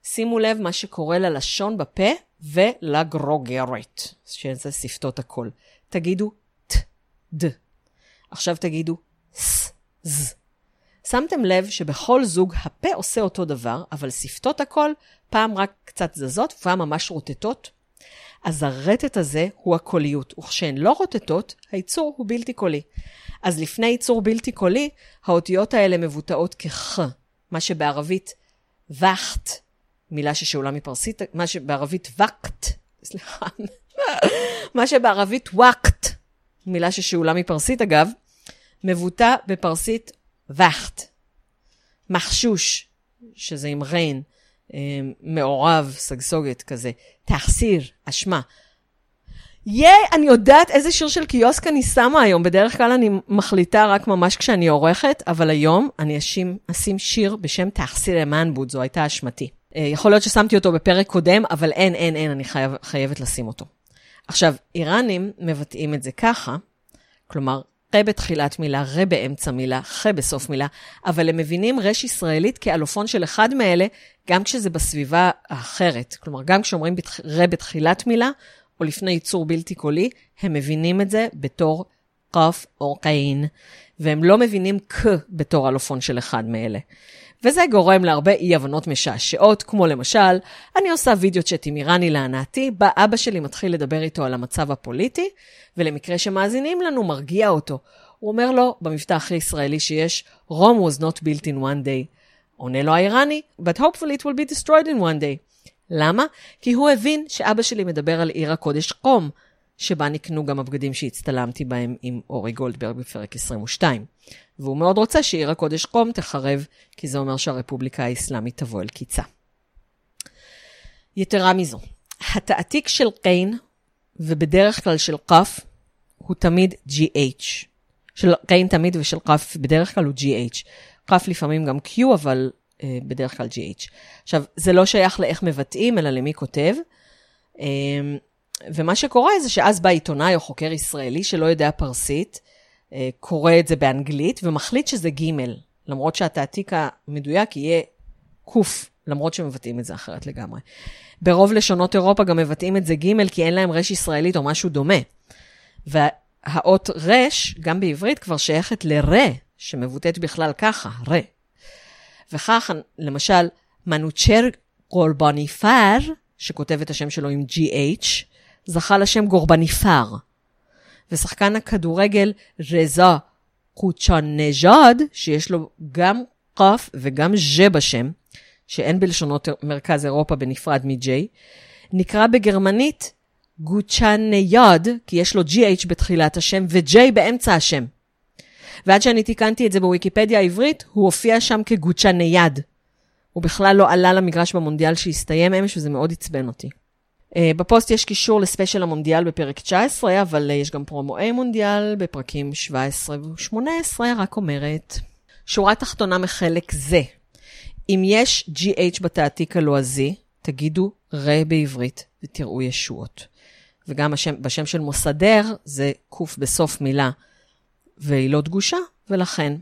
שימו לב מה שקורה ללשון בפה ולגרוגרת, שזה שפתות הקול. תגידו ט, ד. עכשיו תגידו ס, ז. שמתם לב שבכל זוג הפה עושה אותו דבר, אבל שפתות הקול פעם רק קצת זזות ופעם ממש רוטטות? אז הרטט הזה הוא הקוליות, וכשהן לא רוטטות, הייצור הוא בלתי קולי. אז לפני ייצור בלתי קולי, האותיות האלה מבוטאות כח, מה שבערבית וחט, מילה ששאולה מפרסית, מה שבערבית וקט, סליחה, מה שבערבית ווקט, מילה ששאולה מפרסית אגב, מבוטא בפרסית וחט. מחשוש, שזה עם ריין, אה, מעורב, סגסוגת כזה. תחסיר, אשמה. ייי, אני יודעת איזה שיר של קיוסק אני שמה היום. בדרך כלל אני מחליטה רק ממש כשאני עורכת, אבל היום אני אשים, אשים שיר בשם תחסיר אמנבוד, זו הייתה אשמתי. אה, יכול להיות ששמתי אותו בפרק קודם, אבל אין, אין, אין, אני חייב, חייבת לשים אותו. עכשיו, איראנים מבטאים את זה ככה, כלומר, ח בתחילת מילה, ר באמצע מילה, ח בסוף מילה, אבל הם מבינים רש ישראלית כאלופון של אחד מאלה, גם כשזה בסביבה האחרת. כלומר, גם כשאומרים. ר בתחילת מילה, או לפני ייצור בלתי קולי, הם מבינים את זה בתור קף או קין, והם לא מבינים ק בתור אלופון של אחד מאלה. וזה גורם להרבה אי-הבנות משעשעות, כמו למשל, אני עושה וידאו צ'אט עם איראני להנאתי, בה אבא שלי מתחיל לדבר איתו על המצב הפוליטי, ולמקרה שמאזינים לנו, מרגיע אותו. הוא אומר לו, במבטא הכי ישראלי שיש, Rome was not built in one day. עונה לו האיראני, but hopefully it will be destroyed in one day. למה? כי הוא הבין שאבא שלי מדבר על עיר הקודש קום, שבה נקנו גם הבגדים שהצטלמתי בהם עם אורי גולדברג בפרק 22. והוא מאוד רוצה שעיר הקודש קום תחרב, כי זה אומר שהרפובליקה האסלאמית תבוא אל קיצה. יתרה מזו, התעתיק של קיין, ובדרך כלל של קף, הוא תמיד GH. של קיין תמיד ושל קף בדרך כלל הוא GH. קף לפעמים גם Q, אבל uh, בדרך כלל GH. עכשיו, זה לא שייך לאיך מבטאים, אלא למי כותב. Um, ומה שקורה זה שאז בא עיתונאי או חוקר ישראלי שלא יודע פרסית, אה, קורא את זה באנגלית ומחליט שזה ג', למרות שהתעתיק המדויק יהיה ק', למרות שמבטאים את זה אחרת לגמרי. ברוב לשונות אירופה גם מבטאים את זה ג', כי אין להם רש ישראלית או משהו דומה. והאות רש, גם בעברית, כבר שייכת לרה, שמבוטאת בכלל ככה, רה. וכך, למשל, מנוצ'ר קורבניפר, שכותב את השם שלו עם GH, זכה לשם גורבניפר. ושחקן הכדורגל רזא קוצ'אנז'אד, שיש לו גם קף וגם ז'ה בשם, שאין בלשונות מרכז אירופה בנפרד מ J, נקרא בגרמנית גוצ'נייד, כי יש לו GH בתחילת השם ו-J באמצע השם. ועד שאני תיקנתי את זה בוויקיפדיה העברית, הוא הופיע שם כגוצ'נייד. הוא בכלל לא עלה למגרש במונדיאל שהסתיים אמש, וזה מאוד עצבן אותי. Uh, בפוסט יש קישור לספיישל המונדיאל בפרק 19, אבל uh, יש גם פרומואי מונדיאל בפרקים 17 ו-18, רק אומרת. שורה תחתונה מחלק זה, אם יש GH בתעתיק הלועזי, תגידו רה בעברית ותראו ישועות. וגם השם, בשם של מוסדר זה קוף בסוף מילה והיא לא דגושה, ולכן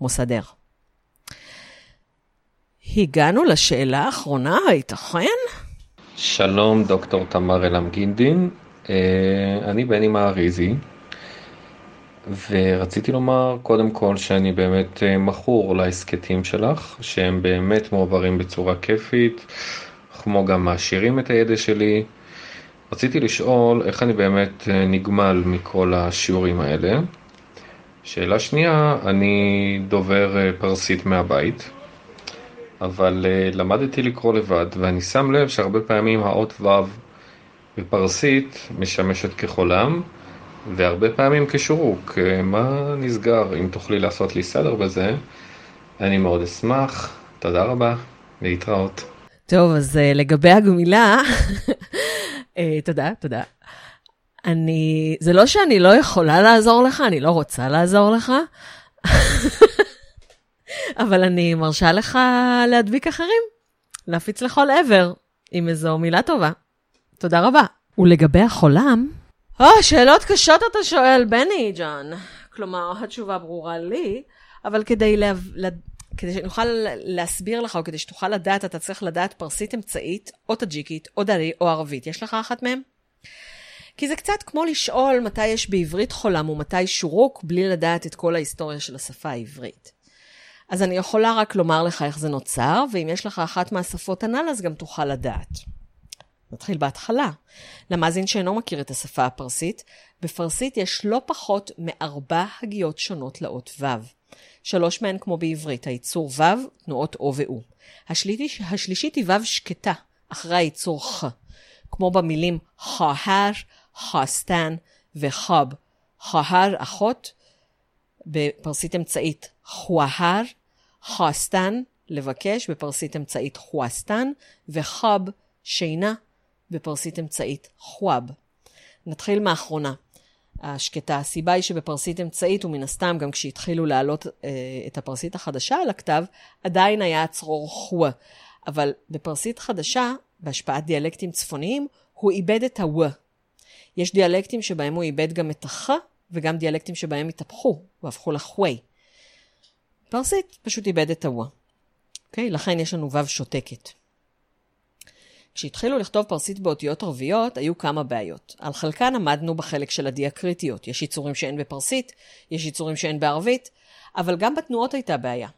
מוסדר. הגענו לשאלה האחרונה, הייתכן? שלום, דוקטור תמר אלעם גינדין. אה, אני בני מעריזי, ורציתי לומר קודם כל שאני באמת אה, מכור להסכתים שלך, שהם באמת מועברים בצורה כיפית, כמו גם מעשירים את הידע שלי. רציתי לשאול איך אני באמת אה, נגמל מכל השיעורים האלה. שאלה שנייה, אני דובר פרסית מהבית. אבל uh, למדתי לקרוא לבד, ואני שם לב שהרבה פעמים האות ו' בפרסית משמשת כחולם, והרבה פעמים כשורוק. Uh, מה נסגר? אם תוכלי לעשות לי סדר בזה, אני מאוד אשמח. תודה רבה, להתראות. טוב, אז uh, לגבי הגמילה, uh, תודה, תודה. אני, זה לא שאני לא יכולה לעזור לך, אני לא רוצה לעזור לך. אבל אני מרשה לך להדביק אחרים, להפיץ לכל עבר, עם איזו מילה טובה. תודה רבה. ולגבי החולם, או, אה, שאלות קשות אתה שואל, בני ג'ון. כלומר, התשובה ברורה לי, אבל כדי, לה... כדי שנוכל להסביר לך, או כדי שתוכל לדעת, אתה צריך לדעת פרסית אמצעית, או טאג'יקית, או דרי, או ערבית. יש לך אחת מהם? כי זה קצת כמו לשאול מתי יש בעברית חולם ומתי שורוק, בלי לדעת את כל ההיסטוריה של השפה העברית. אז אני יכולה רק לומר לך איך זה נוצר, ואם יש לך אחת מהשפות הנ"ל, אז גם תוכל לדעת. נתחיל בהתחלה. למאזין שאינו מכיר את השפה הפרסית, בפרסית יש לא פחות מארבע הגיות שונות לאות ו'. שלוש מהן כמו בעברית, הייצור ו', תנועות או ואו. השלישית, השלישית היא ו' שקטה, אחרי הייצור ח. כמו במילים חהר, חסטן וחב. חהר אחות, בפרסית אמצעית חוהר, חסטן, לבקש, בפרסית אמצעית חואסטן, וחב, שינה, בפרסית אמצעית חואב. נתחיל מאחרונה. השקטה. הסיבה היא שבפרסית אמצעית, ומן הסתם גם כשהתחילו להעלות אה, את הפרסית החדשה על הכתב, עדיין היה הצרור חווה. אבל בפרסית חדשה, בהשפעת דיאלקטים צפוניים, הוא איבד את הוו. יש דיאלקטים שבהם הוא איבד גם את הח, וגם דיאלקטים שבהם התהפכו, והפכו לחווי. פרסית פשוט איבד את הווא. אוקיי? לכן יש לנו וו שותקת. כשהתחילו לכתוב פרסית באותיות ערביות, היו כמה בעיות. על חלקן עמדנו בחלק של הדיאקריטיות. יש יצורים שאין בפרסית, יש יצורים שאין בערבית, אבל גם בתנועות הייתה בעיה.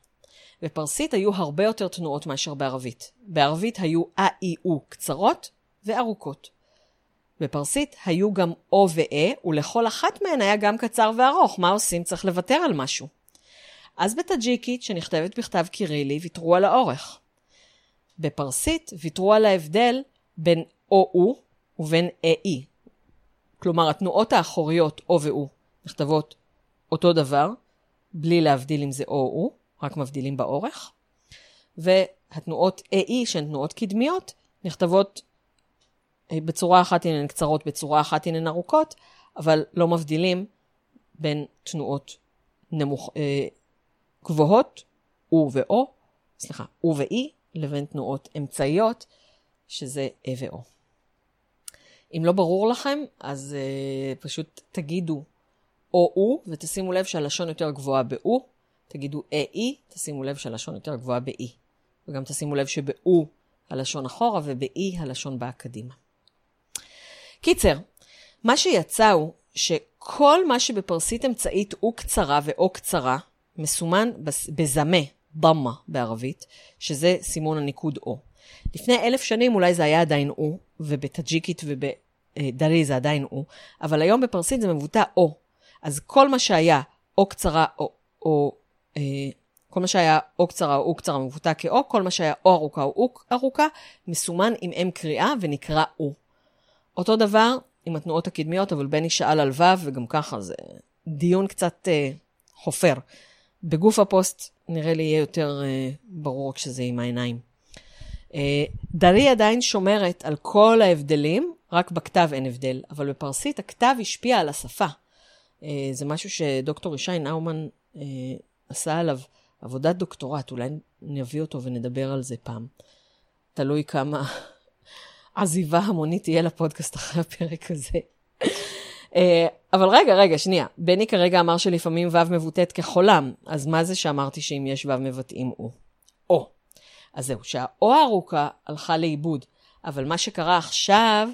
בפרסית היו הרבה יותר תנועות מאשר בערבית. בערבית היו א-אי-או קצרות וארוכות. בפרסית היו גם או ואה, ולכל אחת מהן היה גם קצר וארוך. מה עושים? צריך לוותר על משהו. אז בטאג'יקית, שנכתבת בכתב קירילי, ויתרו על האורך. בפרסית ויתרו על ההבדל בין או-או ובין אה-אי. כלומר, התנועות האחוריות או ואו נכתבות אותו דבר, בלי להבדיל אם זה או-או, רק מבדילים באורך. והתנועות אה-אי, שהן תנועות קדמיות, נכתבות אה, בצורה אחת הן קצרות, בצורה אחת הן ארוכות, אבל לא מבדילים בין תנועות נמוך, אה, גבוהות, או ואו, סליחה, או ואי, לבין תנועות אמצעיות, שזה אה ואו. אם לא ברור לכם, אז uh, פשוט תגידו או-או, ותשימו לב שהלשון יותר גבוהה באו, תגידו אה-אי, תשימו לב שהלשון יותר גבוהה באי. וגם תשימו לב שבאו הלשון אחורה ובאי הלשון באה קדימה. קיצר, מה שיצא הוא שכל מה שבפרסית אמצעית הוא קצרה ואו קצרה, מסומן בזמה, דמה בערבית, שזה סימון הניקוד או. לפני אלף שנים אולי זה היה עדיין או, ובטאג'יקית ובדרי זה עדיין או, אבל היום בפרסית זה מבוטא או. אז כל מה שהיה או קצרה או, או אה, כל מה שהיה או קצרה או קצרה מבוטא כאו, כל מה שהיה או ארוכה או ארוכה מסומן עם אם קריאה ונקרא או. אותו דבר עם התנועות הקדמיות, אבל בני שאל על ו' וגם ככה זה דיון קצת אה, חופר. בגוף הפוסט נראה לי יהיה יותר אה, ברור כשזה עם העיניים. אה, דרי עדיין שומרת על כל ההבדלים, רק בכתב אין הבדל, אבל בפרסית הכתב השפיע על השפה. אה, זה משהו שדוקטור ישי נאומן אה, עשה עליו עבודת דוקטורט, אולי נביא אותו ונדבר על זה פעם. תלוי כמה עזיבה המונית תהיה לפודקאסט אחרי הפרק הזה. אה, אבל רגע, רגע, שנייה. בני כרגע אמר שלפעמים ו' מבוטאת כחולם, אז מה זה שאמרתי שאם יש ו' מבטאים הוא? או. אז זהו, שהאו הארוכה הלכה לאיבוד, אבל מה שקרה עכשיו,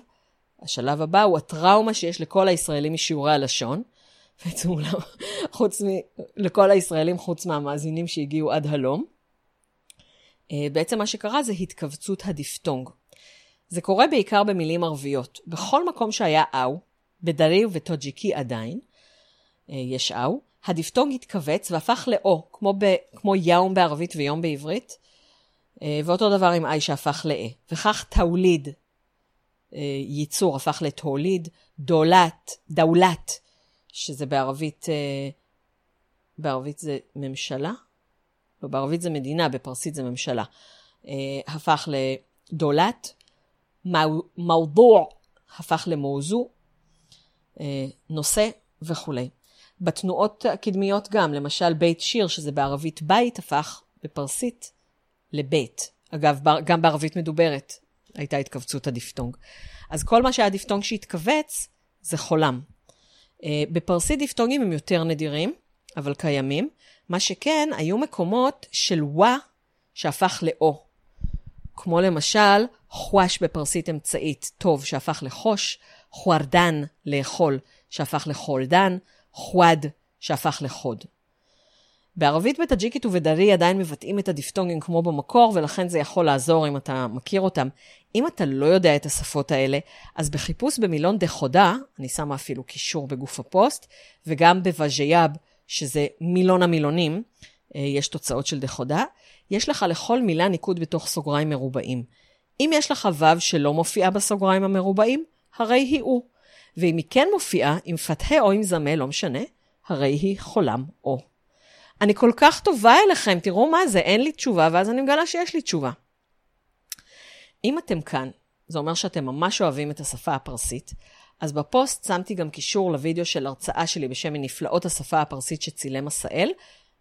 השלב הבא הוא הטראומה שיש לכל הישראלים משיעורי הלשון. בעצם אולי, חוץ מ... לכל הישראלים חוץ מהמאזינים שהגיעו עד הלום. אה, בעצם מה שקרה זה התכווצות הדיפטונג. זה קורה בעיקר במילים ערביות. בכל מקום שהיה אאו, בדרי ובטוג'יקי עדיין, אה, יש אאו, הדיפטונג התכווץ והפך לאו, כמו, ב, כמו יאום בערבית ויום בעברית, אה, ואותו דבר עם איי שהפך לאה. וכך תאוליד, ייצור, הפך לתוליד, דולת, דאולת, שזה בערבית, בערבית זה ממשלה? לא, בערבית זה מדינה, בפרסית זה ממשלה. הפך ל دولت, موضوع הפך ל موضوع, אה, נושא וכולי. בתנועות הקדמיות גם, למשל בית שיר, שזה בערבית بيت, הפך בפרסית ל بیت. אגב, גם בערבית מדוברת הייתה התכווצות הדיפטונג. אז כל מה שהיה דיפטונג שהתכווץ, זה חולם. אה, בפרסית דיפטונגים הם יותר נדירים, אבל קיימים. מה שכן, היו מקומות של וואה שהפך לאו. כמו למשל, חואש בפרסית אמצעית, טוב, שהפך לחוש, חוארדן, לאכול, שהפך לחולדן, חואד, שהפך לחוד. בערבית בטאג'יקית ובדרי עדיין מבטאים את הדיפטונגים כמו במקור, ולכן זה יכול לעזור אם אתה מכיר אותם. אם אתה לא יודע את השפות האלה, אז בחיפוש במילון דחודה, אני שמה אפילו קישור בגוף הפוסט, וגם בווז'יאב, שזה מילון המילונים, אה, יש תוצאות של דחודה, יש לך לכל מילה ניקוד בתוך סוגריים מרובעים. אם יש לך ו' שלא מופיעה בסוגריים המרובעים, הרי היא הוא. ואם היא כן מופיעה, עם פתחה או עם זמה, לא משנה, הרי היא חולם או. אני כל כך טובה אליכם, תראו מה זה, אין לי תשובה, ואז אני מגלה שיש לי תשובה. אם אתם כאן, זה אומר שאתם ממש אוהבים את השפה הפרסית, אז בפוסט שמתי גם קישור לוידאו של הרצאה שלי בשם מנפלאות השפה הפרסית שצילם עשאל,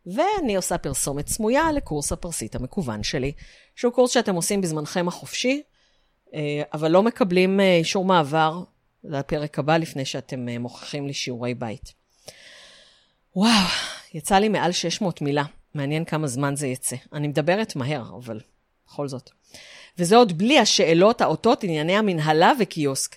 ואני עושה פרסומת סמויה לקורס הפרסית המקוון שלי, שהוא קורס שאתם עושים בזמנכם החופשי, אבל לא מקבלים אה, אישור מעבר, זה הפרק הבא לפני שאתם אה, מוכיחים לי שיעורי בית. וואו, יצא לי מעל 600 מילה. מעניין כמה זמן זה יצא. אני מדברת מהר, אבל בכל זאת. וזה עוד בלי השאלות, האותות, ענייני המנהלה וקיוסק.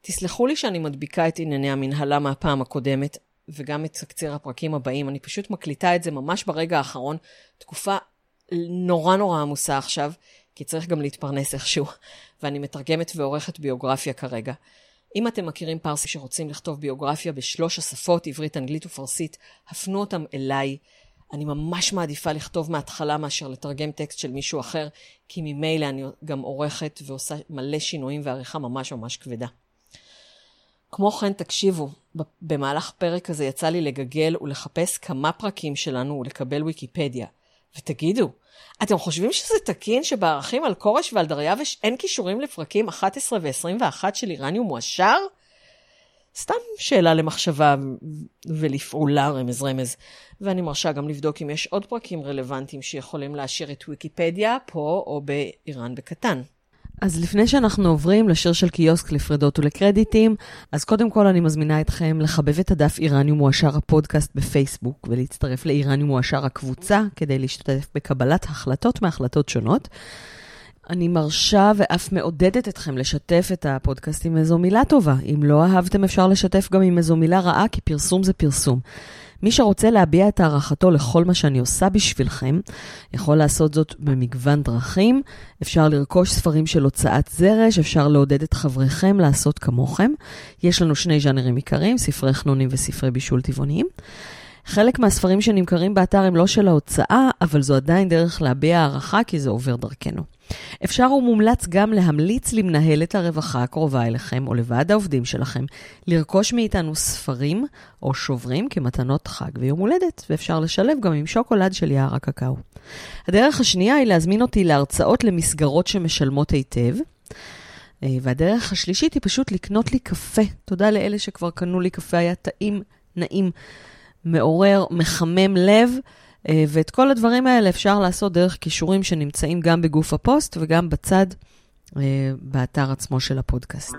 תסלחו לי שאני מדביקה את ענייני המנהלה מהפעם הקודמת, וגם את תקציר הפרקים הבאים. אני פשוט מקליטה את זה ממש ברגע האחרון. תקופה נורא נורא עמוסה עכשיו, כי צריך גם להתפרנס איכשהו, ואני מתרגמת ועורכת ביוגרפיה כרגע. אם אתם מכירים פרסי שרוצים לכתוב ביוגרפיה בשלוש השפות, עברית, אנגלית ופרסית, הפנו אותם אליי. אני ממש מעדיפה לכתוב מההתחלה מאשר לתרגם טקסט של מישהו אחר, כי ממילא אני גם עורכת ועושה מלא שינויים ועריכה ממש ממש כבדה. כמו כן, תקשיבו, במהלך פרק הזה יצא לי לגגל ולחפש כמה פרקים שלנו ולקבל ויקיפדיה. ותגידו, אתם חושבים שזה תקין שבערכים על כורש ועל דריווש אין כישורים לפרקים 11 ו-21 של איראניום מועשר? סתם שאלה למחשבה ולפעולה רמז רמז. ואני מרשה גם לבדוק אם יש עוד פרקים רלוונטיים שיכולים להשאיר את ויקיפדיה פה או באיראן בקטן. אז לפני שאנחנו עוברים לשיר של קיוסק לפרדות ולקרדיטים, אז קודם כל אני מזמינה אתכם לחבב את הדף איראניום מועשר הפודקאסט בפייסבוק ולהצטרף לאיראניום מועשר הקבוצה כדי להשתתף בקבלת החלטות מהחלטות שונות. אני מרשה ואף מעודדת אתכם לשתף את הפודקאסט עם איזו מילה טובה. אם לא אהבתם אפשר לשתף גם עם איזו מילה רעה, כי פרסום זה פרסום. מי שרוצה להביע את הערכתו לכל מה שאני עושה בשבילכם, יכול לעשות זאת במגוון דרכים. אפשר לרכוש ספרים של הוצאת זרש, אפשר לעודד את חבריכם לעשות כמוכם. יש לנו שני ז'אנרים עיקריים, ספרי חנונים וספרי בישול טבעוניים. חלק מהספרים שנמכרים באתר הם לא של ההוצאה, אבל זו עדיין דרך להביע הערכה, כי זה עובר דרכנו. אפשר ומומלץ גם להמליץ למנהלת הרווחה הקרובה אליכם, או לוועד העובדים שלכם, לרכוש מאיתנו ספרים או שוברים כמתנות חג ויום הולדת, ואפשר לשלב גם עם שוקולד של יער הקקאו. הדרך השנייה היא להזמין אותי להרצאות למסגרות שמשלמות היטב. אה, והדרך השלישית היא פשוט לקנות לי קפה. תודה לאלה שכבר קנו לי קפה, היה טעים, נעים, מעורר, מחמם לב. אה, ואת כל הדברים האלה אפשר לעשות דרך כישורים שנמצאים גם בגוף הפוסט וגם בצד, אה, באתר עצמו של הפודקאסט.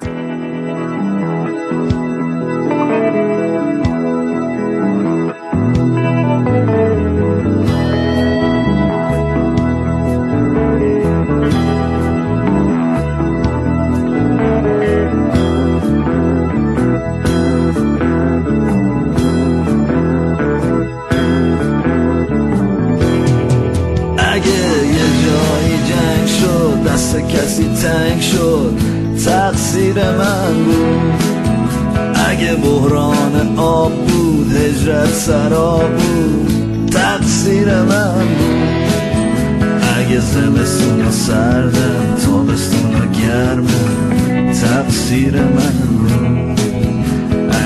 شد تقصیر من بود. اگه بحران آب بود هجرت سرا بود. تقصیر من بود. اگه زمستون سردم تابستون گرمم تقصیر من بود.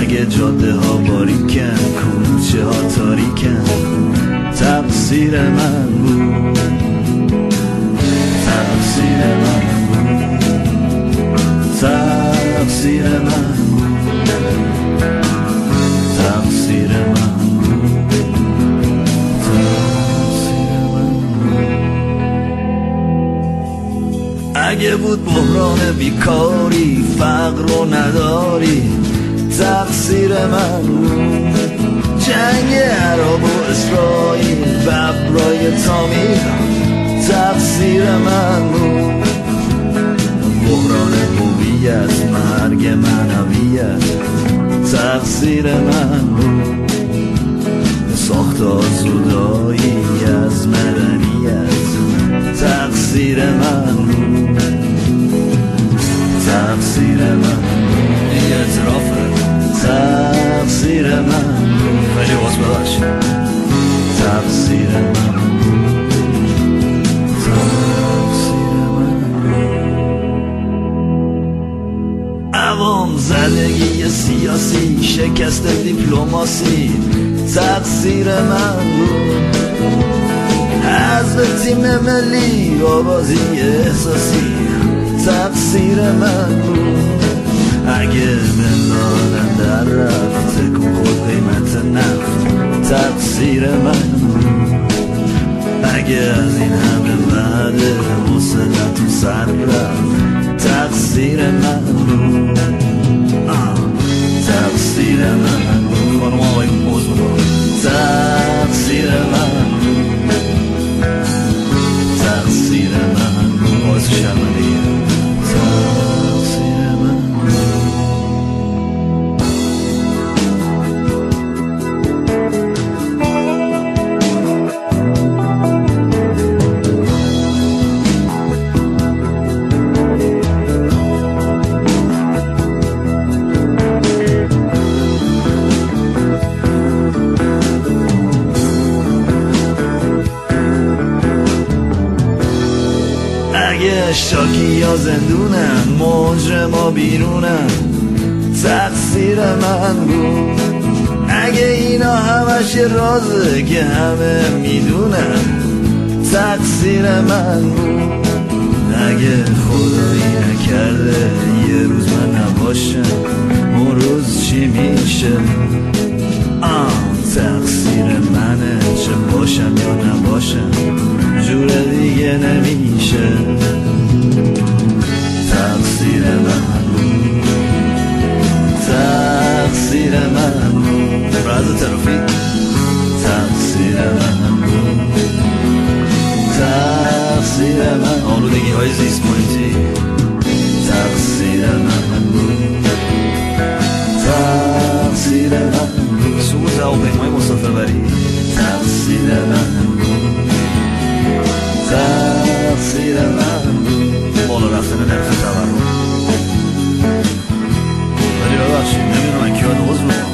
اگه جاده ها باریکن کوچه ها تاریکن تقصیر من بود. تقصیر من تقصیر من. تقصیر من. اگه بود بحران بیکاری فقر و نداری تقصیر من. جنگ عرب و اسرائیل ببرای تامیر تقصیر من. بحران هویت مرگ منویت تقصیر من بود. ساخت آزودایی از مدنیت تقصیر من بود. تقصیر من این اعترافه تقصیر من خیلی باز ببخش تقصیر من زدگی سیاسی شکست دیپلماسی. تقصیر من بود. حذف تیم ملی آبازی احساسی. تقصیر من بود. اگه ملالم در رفت تکون خود قیمت نفت. تقصیر من بود. اگه از این همه بعد حسنتون سر رفت. تقصیر من بود. Szebb szívemben van majd mozgó Szebb szívemben Szebb szívemben az semmi شاکی یا زندونم مجرما بیرونم تقصیر من بود. اگه اینا همش رازه که همه می‌دونم تقصیر من بود. اگه خدایی نکرده یه روز من نباشم اون روز چی میشه؟ آه تقصیر منه چه باشم یا نباشم جور دیگه نمیشه. تقصیر من بود تقصیر من بود راز ترافیک. تقصیر من بود تقصیر من آلودگی های زیست محیطی تقصیر من بود تقصیر من بود سقوط هواپیمای مسافربری. تقصیر من بود تقصیر من بود بالا رفتن نرخ تورم. mûr un cœur de rose noir.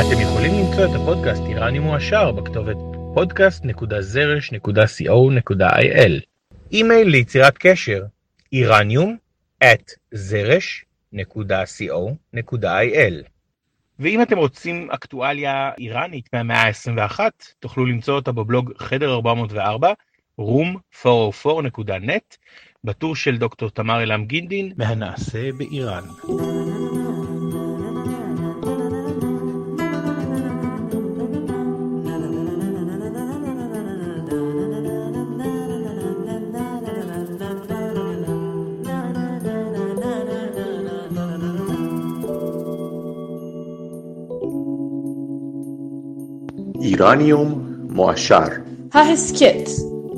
אתם יכולים למצוא את הפודקאסט איראני מועשר בכתובת podcast.zrsh.co.il אימייל ליצירת קשר איראניום at zrsh.co.il ואם אתם רוצים אקטואליה איראנית מהמאה ה-21, תוכלו למצוא אותה בבלוג חדר 404, room404.net, בטור של דוקטור תמר אלעם גינדין, מהנעשה באיראן. איראניום מועשר. ההסכת,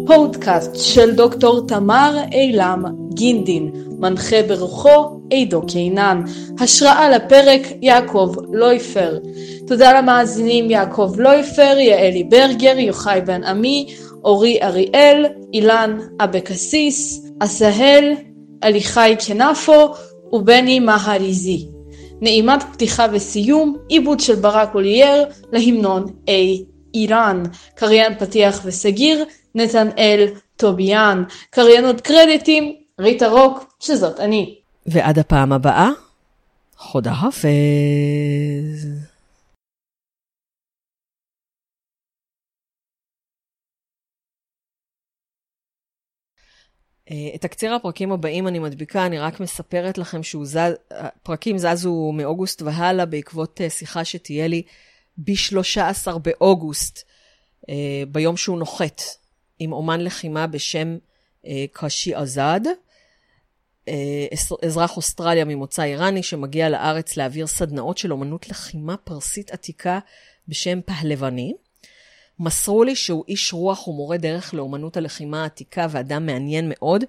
פודקאסט של דוקטור תמר אילם גינדין, מנחה ברוחו עידו קינן, השראה לפרק יעקב לויפר. תודה למאזינים יעקב לויפר, יעלי ברגר, יוחאי בן עמי, אורי אריאל, אילן אבקסיס, עשהאל, עליחי כנפו ובני מהריזי. נעימת פתיחה וסיום, עיבוד של ברק אולייר להמנון A איראן, קריין פתיח וסגיר, נתנאל טוביאן, קריינות קרדיטים, ריטה רוק, שזאת אני. ועד הפעם הבאה, חודה חפז. את תקציר הפרקים הבאים אני מדביקה, אני רק מספרת לכם שהוא זז, זזו מאוגוסט והלאה בעקבות שיחה שתהיה לי ב-13 באוגוסט, ביום שהוא נוחת, עם אומן לחימה בשם קשי עזד, אזרח אוסטרליה ממוצא איראני שמגיע לארץ להעביר סדנאות של אומנות לחימה פרסית עתיקה בשם פהלבני. מסרו לי שהוא איש רוח ומורה דרך לאומנות הלחימה העתיקה ואדם מעניין מאוד,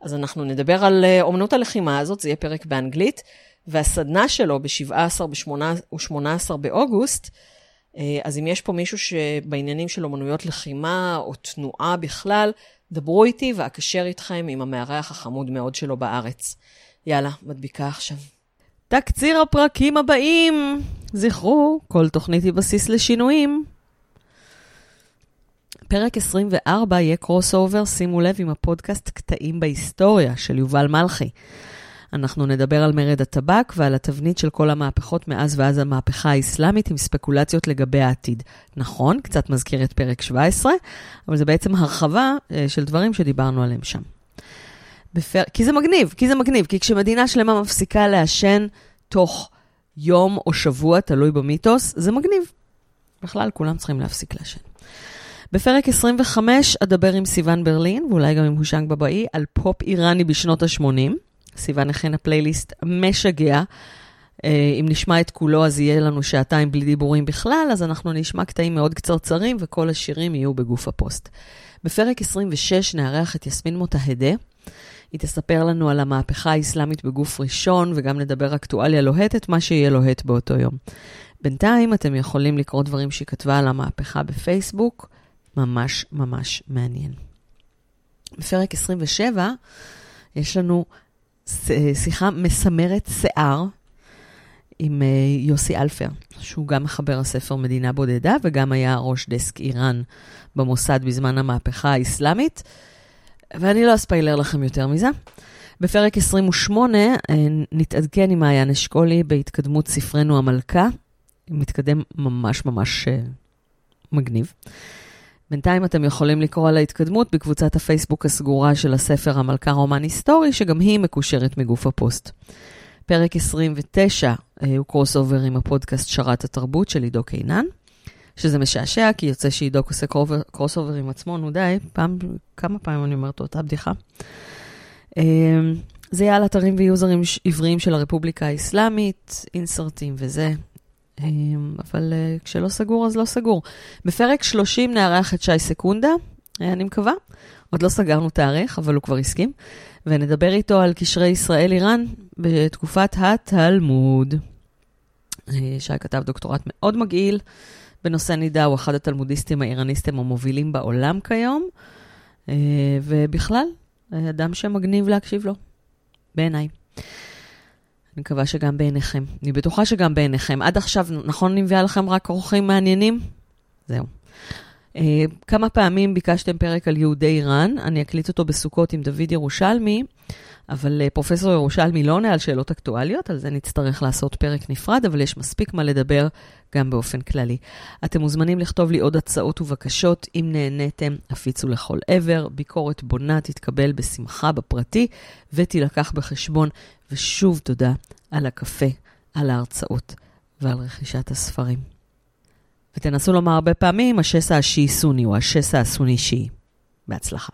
אז אנחנו נדבר על אומנות הלחימה הזאת, זה יהיה פרק באנגלית, והסדנה שלו ב-17 ו-18 באוגוסט, אז אם יש פה מישהו שבעניינים של אומנויות לחימה או תנועה בכלל, דברו איתי ואקשר איתכם עם המארח החמוד מאוד שלו בארץ. יאללה, מדביקה עכשיו. תקציר הפרקים הבאים. זכרו, כל תוכנית היא בסיס לשינויים. פרק 24 יהיה crossover, שימו לב, עם הפודקאסט קטעים בהיסטוריה של יובל מלכי. אנחנו נדבר על מרד הטבק ועל התבנית של כל המהפכות מאז ואז המהפכה האסלאמית עם ספקולציות לגבי העתיד. נכון, קצת מזכיר את פרק 17, אבל זה בעצם הרחבה של דברים שדיברנו עליהם שם. בפר... כי זה מגניב, כי זה מגניב, כי כשמדינה שלמה מפסיקה לעשן תוך יום או שבוע, תלוי במיתוס, זה מגניב. בכלל, כולם צריכים להפסיק לעשן. בפרק 25 אדבר עם סיון ברלין, ואולי גם עם הושנג בבאי, על פופ איראני בשנות ה-80. סיון הכינה פלייליסט משגע. אם נשמע את כולו, אז יהיה לנו שעתיים בלי דיבורים בכלל, אז אנחנו נשמע קטעים מאוד קצרצרים, וכל השירים יהיו בגוף הפוסט. בפרק 26 נארח את יסמין מוטהדה. היא תספר לנו על המהפכה האסלאמית בגוף ראשון, וגם נדבר אקטואליה לוהטת, מה שיהיה לוהט באותו יום. בינתיים אתם יכולים לקרוא דברים שהיא כתבה על המהפכה בפייסבוק, ממש ממש מעניין. בפרק 27 יש לנו שיחה מסמרת שיער עם יוסי אלפר, שהוא גם מחבר הספר מדינה בודדה וגם היה ראש דסק איראן במוסד בזמן המהפכה האסלאמית, ואני לא אספיילר לכם יותר מזה. בפרק 28 נתעדכן עם מעיין אשכולי בהתקדמות ספרנו המלכה, מתקדם ממש ממש מגניב. בינתיים אתם יכולים לקרוא על ההתקדמות בקבוצת הפייסבוק הסגורה של הספר המלכה רומן היסטורי, שגם היא מקושרת מגוף הפוסט. פרק 29 הוא crossover עם הפודקאסט שרת התרבות של עידו קינן, שזה משעשע, כי יוצא שעידו עושה crossover עם עצמו, נו די, פעם, כמה פעמים אני אומרת אותה בדיחה. זה יהיה על אתרים ויוזרים עבריים של הרפובליקה האסלאמית, אינסרטים וזה. אבל כשלא סגור, אז לא סגור. בפרק 30 נארח את שי סקונדה, אני מקווה. עוד לא סגרנו תאריך, אבל הוא כבר הסכים. ונדבר איתו על קשרי ישראל-איראן בתקופת התלמוד. שי כתב דוקטורט מאוד מגניב בנושא נידה, הוא אחד התלמודיסטים האיראניסטים המובילים בעולם כיום, ובכלל, אדם שמגניב להקשיב לו, בעיניי. אני מקווה שגם בעיניכם. אני בטוחה שגם בעיניכם. עד עכשיו, נכון אני מביאה לכם רק אורחים מעניינים? זהו. אה, כמה פעמים ביקשתם פרק על יהודי איראן, אני אקליט אותו בסוכות עם דוד ירושלמי, אבל אה, פרופסור ירושלמי לא עונה על שאלות אקטואליות, על זה נצטרך לעשות פרק נפרד, אבל יש מספיק מה לדבר גם באופן כללי. אתם מוזמנים לכתוב לי עוד הצעות ובקשות, אם נהניתם, הפיצו לכל עבר, ביקורת בונה תתקבל בשמחה בפרטי ותילקח בחשבון, ושוב תודה על הקפה, על ההרצאות ועל רכישת הספרים. ותנסו לומר הרבה פעמים, השסע השיעי סוני הוא השסע הסוני שיעי. בהצלחה.